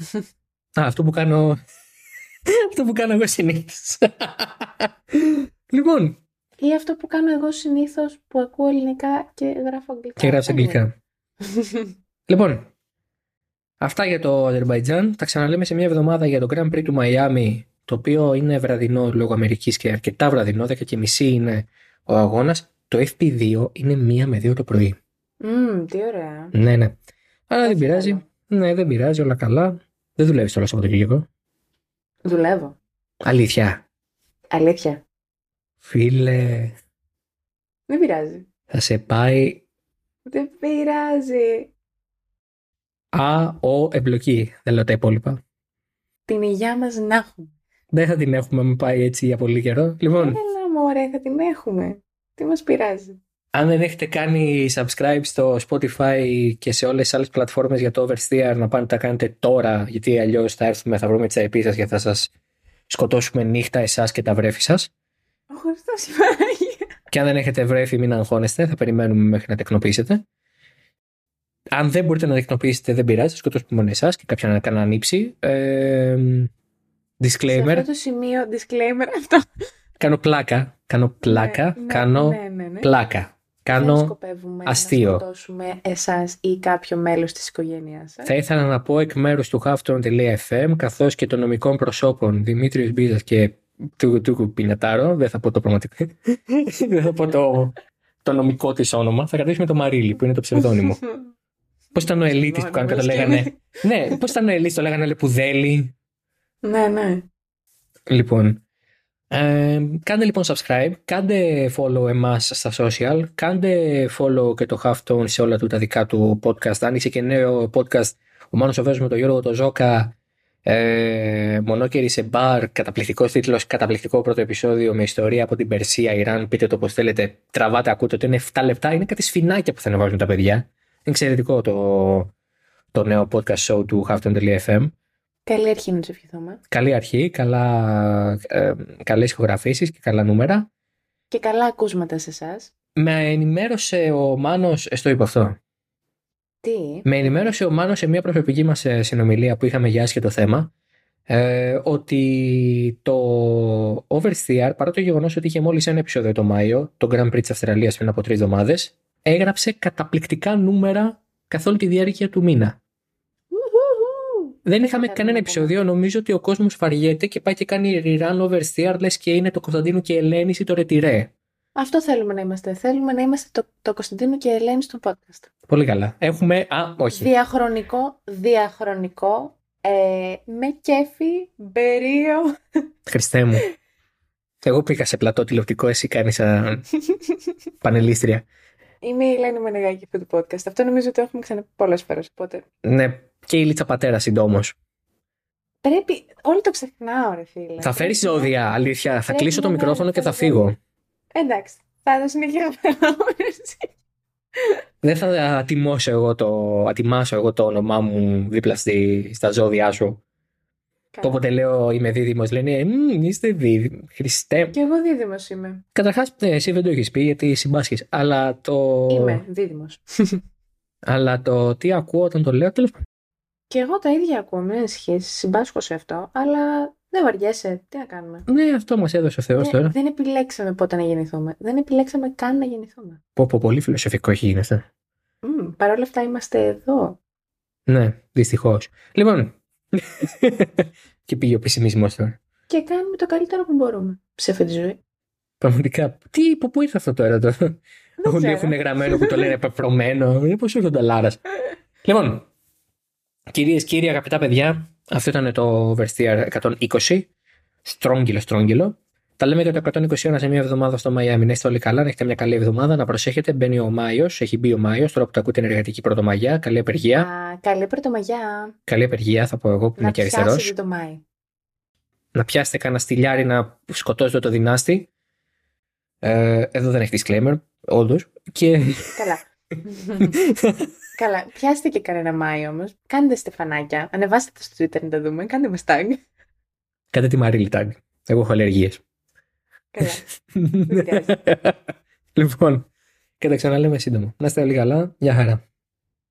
α, αυτό που κάνω. αυτό που κάνω εγώ συνήθως. λοιπόν, Ή αυτό που κάνω εγώ συνήθως που ακούω ελληνικά και γράφω αγγλικά. και γράφεις Δεν είναι. αγγλικά. Λοιπόν, αυτά για το Αζερβαϊτζάν. Τα ξαναλέμε σε μια εβδομάδα για το Grand Prix του Μαϊάμι το οποίο είναι βραδινό λόγω Αμερικής και αρκετά βραδινό, 10 και μισή είναι ο αγώνας. Το FP2 είναι μία με δύο το πρωί. Μμμ, τι ωραία. Ναι, ναι. Αλλά δεν Όχι πειράζει. καλό. Ναι, δεν πειράζει, όλα καλά. Δεν δουλεύεις το όλο Σαββατοκύριακο. Δουλεύω. Αλήθεια. Αλήθεια. Φίλε, Δεν πειράζει. θα σε πάει Δεν πειράζει. Α, ο, εμπλοκή. Δεν λέω τα υπόλοιπα. Την υγειά μας να έχουμε. Δεν θα την έχουμε με πάει έτσι για πολύ καιρό. Λοιπόν, Έλα μωρέ, θα την έχουμε. Τι μας πειράζει. αν δεν έχετε κάνει subscribe στο Spotify και σε όλες τις άλλες πλατφόρμες για το Oversteer, να πάνε να τα κάνετε τώρα, γιατί αλλιώς θα έρθουμε, θα βρούμε τις IP σας και θα σας σκοτώσουμε νύχτα εσάς και τα βρέφη σας. Ο Χριστός υπάρχει. Και αν δεν έχετε βρέφη, μην αγχώνεστε, θα περιμένουμε μέχρι να τεκνοποιήσετε. Αν δεν μπορείτε να τεκνοποιήσετε, δεν πειράζει, θα σκοτώσουμε μόνο εσάς και κάποια να κάνουν ανήψη. Ε, Σε disclaimer. αυτό το σημείο, disclaimer αυτό. Κάνω πλάκα. Κάνω πλάκα. Ναι, ναι, κάνω ναι, ναι, ναι. πλάκα. Δεν Κάνω. σκοπεύουμε αστείο. να σκοτώσουμε εσάς ή κάποιο μέλος της οικογένειας σας. Θα ήθελα να πω εκ μέρους του Halfton.fm καθώς και των νομικών προσώπων Δημήτριος Μπίζας και του, του Πινιατάρο. Δεν θα πω το πραγματικό. δεν θα πω το, το νομικό της όνομα. Θα κρατήσουμε το Μαρίλι που είναι το ψευδόνυμο. Πώς ήταν ο Ελίτης που κάνουν και το λέγανε; ναι, πώς ήταν ο Ελίτης, το λέγανε Λεπουδέλη. ναι, ναι. Λοιπόν, ε, κάντε λοιπόν subscribe, κάντε follow εμάς στα social, κάντε follow και το Halftone σε όλα του τα δικά του podcast. Άνοιξε και νέο podcast ο Μάνος ο Βέζος με τον Γιώργο το Ζώκα, ε, μονόκερη σε μπαρ, καταπληκτικός τίτλος, καταπληκτικό πρώτο επεισόδιο με ιστορία από την Περσία, Ιράν, πείτε το πώς θέλετε, τραβάτε, ακούτε ότι είναι 7 λεπτά, είναι κάτι σφινάκια που θα ανεβάζουν τα παιδιά. Είναι εξαιρετικό το, το νέο podcast show του Halftone.fm. Καλή αρχή να τους ευχηθούμε. Καλή αρχή, καλά, ε, καλές ηχογραφήσεις και καλά νούμερα. Και καλά ακούσματα σε εσάς. Με ενημέρωσε ο Μάνος, ε, στο είπα αυτό, Τι. με ενημέρωσε ο Μάνος σε μια προσωπική μας ε, συνομιλία που είχαμε για άσχετο θέμα ε, ότι το Oversteer, παρά το γεγονός ότι είχε μόλις ένα επεισόδιο το Μάιο, το Grand Prix της Αυστραλίας πριν από τρεις εβδομάδες, έγραψε καταπληκτικά νούμερα καθ' όλη τη διάρκεια του μήνα. Ουχουχου. Δεν είχαμε Θέλουμε κανένα να επεισόδιο. Νομίζω ότι ο κόσμος βαριέται και πάει και κάνει rerun oversteer, λες και είναι το Κωνσταντίνου και η Ελένη ή το Ρετυρέ. Αυτό θέλουμε να είμαστε. Θέλουμε να είμαστε το, το Κωνσταντίνο και η Ελένη στο podcast. Πολύ καλά. Έχουμε. Α, όχι. Διαχρονικό, διαχρονικό, ε, με κέφι, μπερίο. Χριστέ μου. Εγώ πήγα σε πλατό τηλεοπτικό, εσύ κάνεις σαν πανελίστρια. Είμαι η Ελένη Μενεγάκη αυτού του podcast. Αυτό νομίζω ότι το έχουμε ξαναπεί πολλές φορές. Οπότε Ναι, και η Λίτσα Πατέρα συντόμως. πρέπει. Όλοι το ξεχνάω, ρε φίλε. Θα φέρεις ζώδια, αλήθεια. Θα Πρέπει κλείσω το να μικρόφωνο και θα φέρω φύγω. Ζώδια. Εντάξει. Θα το συνεχίσω. Δεν θα ατιμώσω εγώ το, ατιμάσω εγώ το όνομά μου δίπλα στη, στα ζώδια σου. Το όποτε λέω είμαι δίδυμος, λένε «Μμμ, είστε δίδυμο. Χριστέ. Και εγώ δίδυμος είμαι. Καταρχάς, εσύ δεν το έχεις πει γιατί συμπάσχεις. Αλλά το. Είμαι δίδυμος. Αλλά το τι ακούω όταν το λέω, τέλος πάντων. Και εγώ τα ίδια ακούω, μην ανησυχείς, συμπάσχω σε αυτό, αλλά δεν βαριέσαι. Τι να κάνουμε; Ναι, αυτό μας έδωσε ο Θεός Δεν, τώρα. δεν επιλέξαμε πότε να γεννηθούμε. Δεν επιλέξαμε καν να γεννηθούμε. Πω, πω, πολύ φιλοσοφικό έχει γίνει αυτό. Μμ, Παρ' όλα αυτά είμαστε εδώ. Ναι, δυστυχώς. Λοιπόν. και πήγε ο πεσημισμό τώρα. Και κάνουμε το καλύτερο που μπορούμε σε αυτή τη ζωή. Πραγματικά. Τι, από πού ήρθε αυτό τώρα τώρα. Δεν Όλοι ξέρω. έχουν γραμμένο που το λένε πεπρωμένο. Πώ ήρθε ο Νταλάρας. λοιπόν, κυρίες κύριοι, αγαπητά παιδιά, αυτό ήταν το Oversteer 120. Στρόγγυλο, στρόγγυλο. Τα λέμε για το 121 σε μια εβδομάδα στο Μαϊάμι. Να είστε όλοι καλά, να έχετε μια καλή εβδομάδα. Να προσέχετε, μπαίνει ο Μάιος, έχει μπει ο Μάιος. Τώρα που τα ακούτε είναι εργατική πρωτομαγιά. Καλή απεργία. Α, καλή πρωτομαγιά. Καλή απεργία, θα πω εγώ που είμαι Να και αριστερός. πιάσετε το Μάη. Να πιάσετε κανένα στυλιάρι να σκοτώσετε το δυνάστη. Ε, εδώ δεν έχει disclaimer, όντως. Και. Καλά. Καλά. Πιάστε και κανένα Μάη όμως. Κάντε στεφανάκια. Ανεβάστε το στο Twitter να τα δούμε. Κάντε μας tag. Κάντε τη Μαρίλη tag. Εγώ έχω αλλεργίες. Καλά. πειράζει. λοιπόν, και τα ξαναλέμε σύντομα. Να είστε όλοι καλά. Γεια χαρά.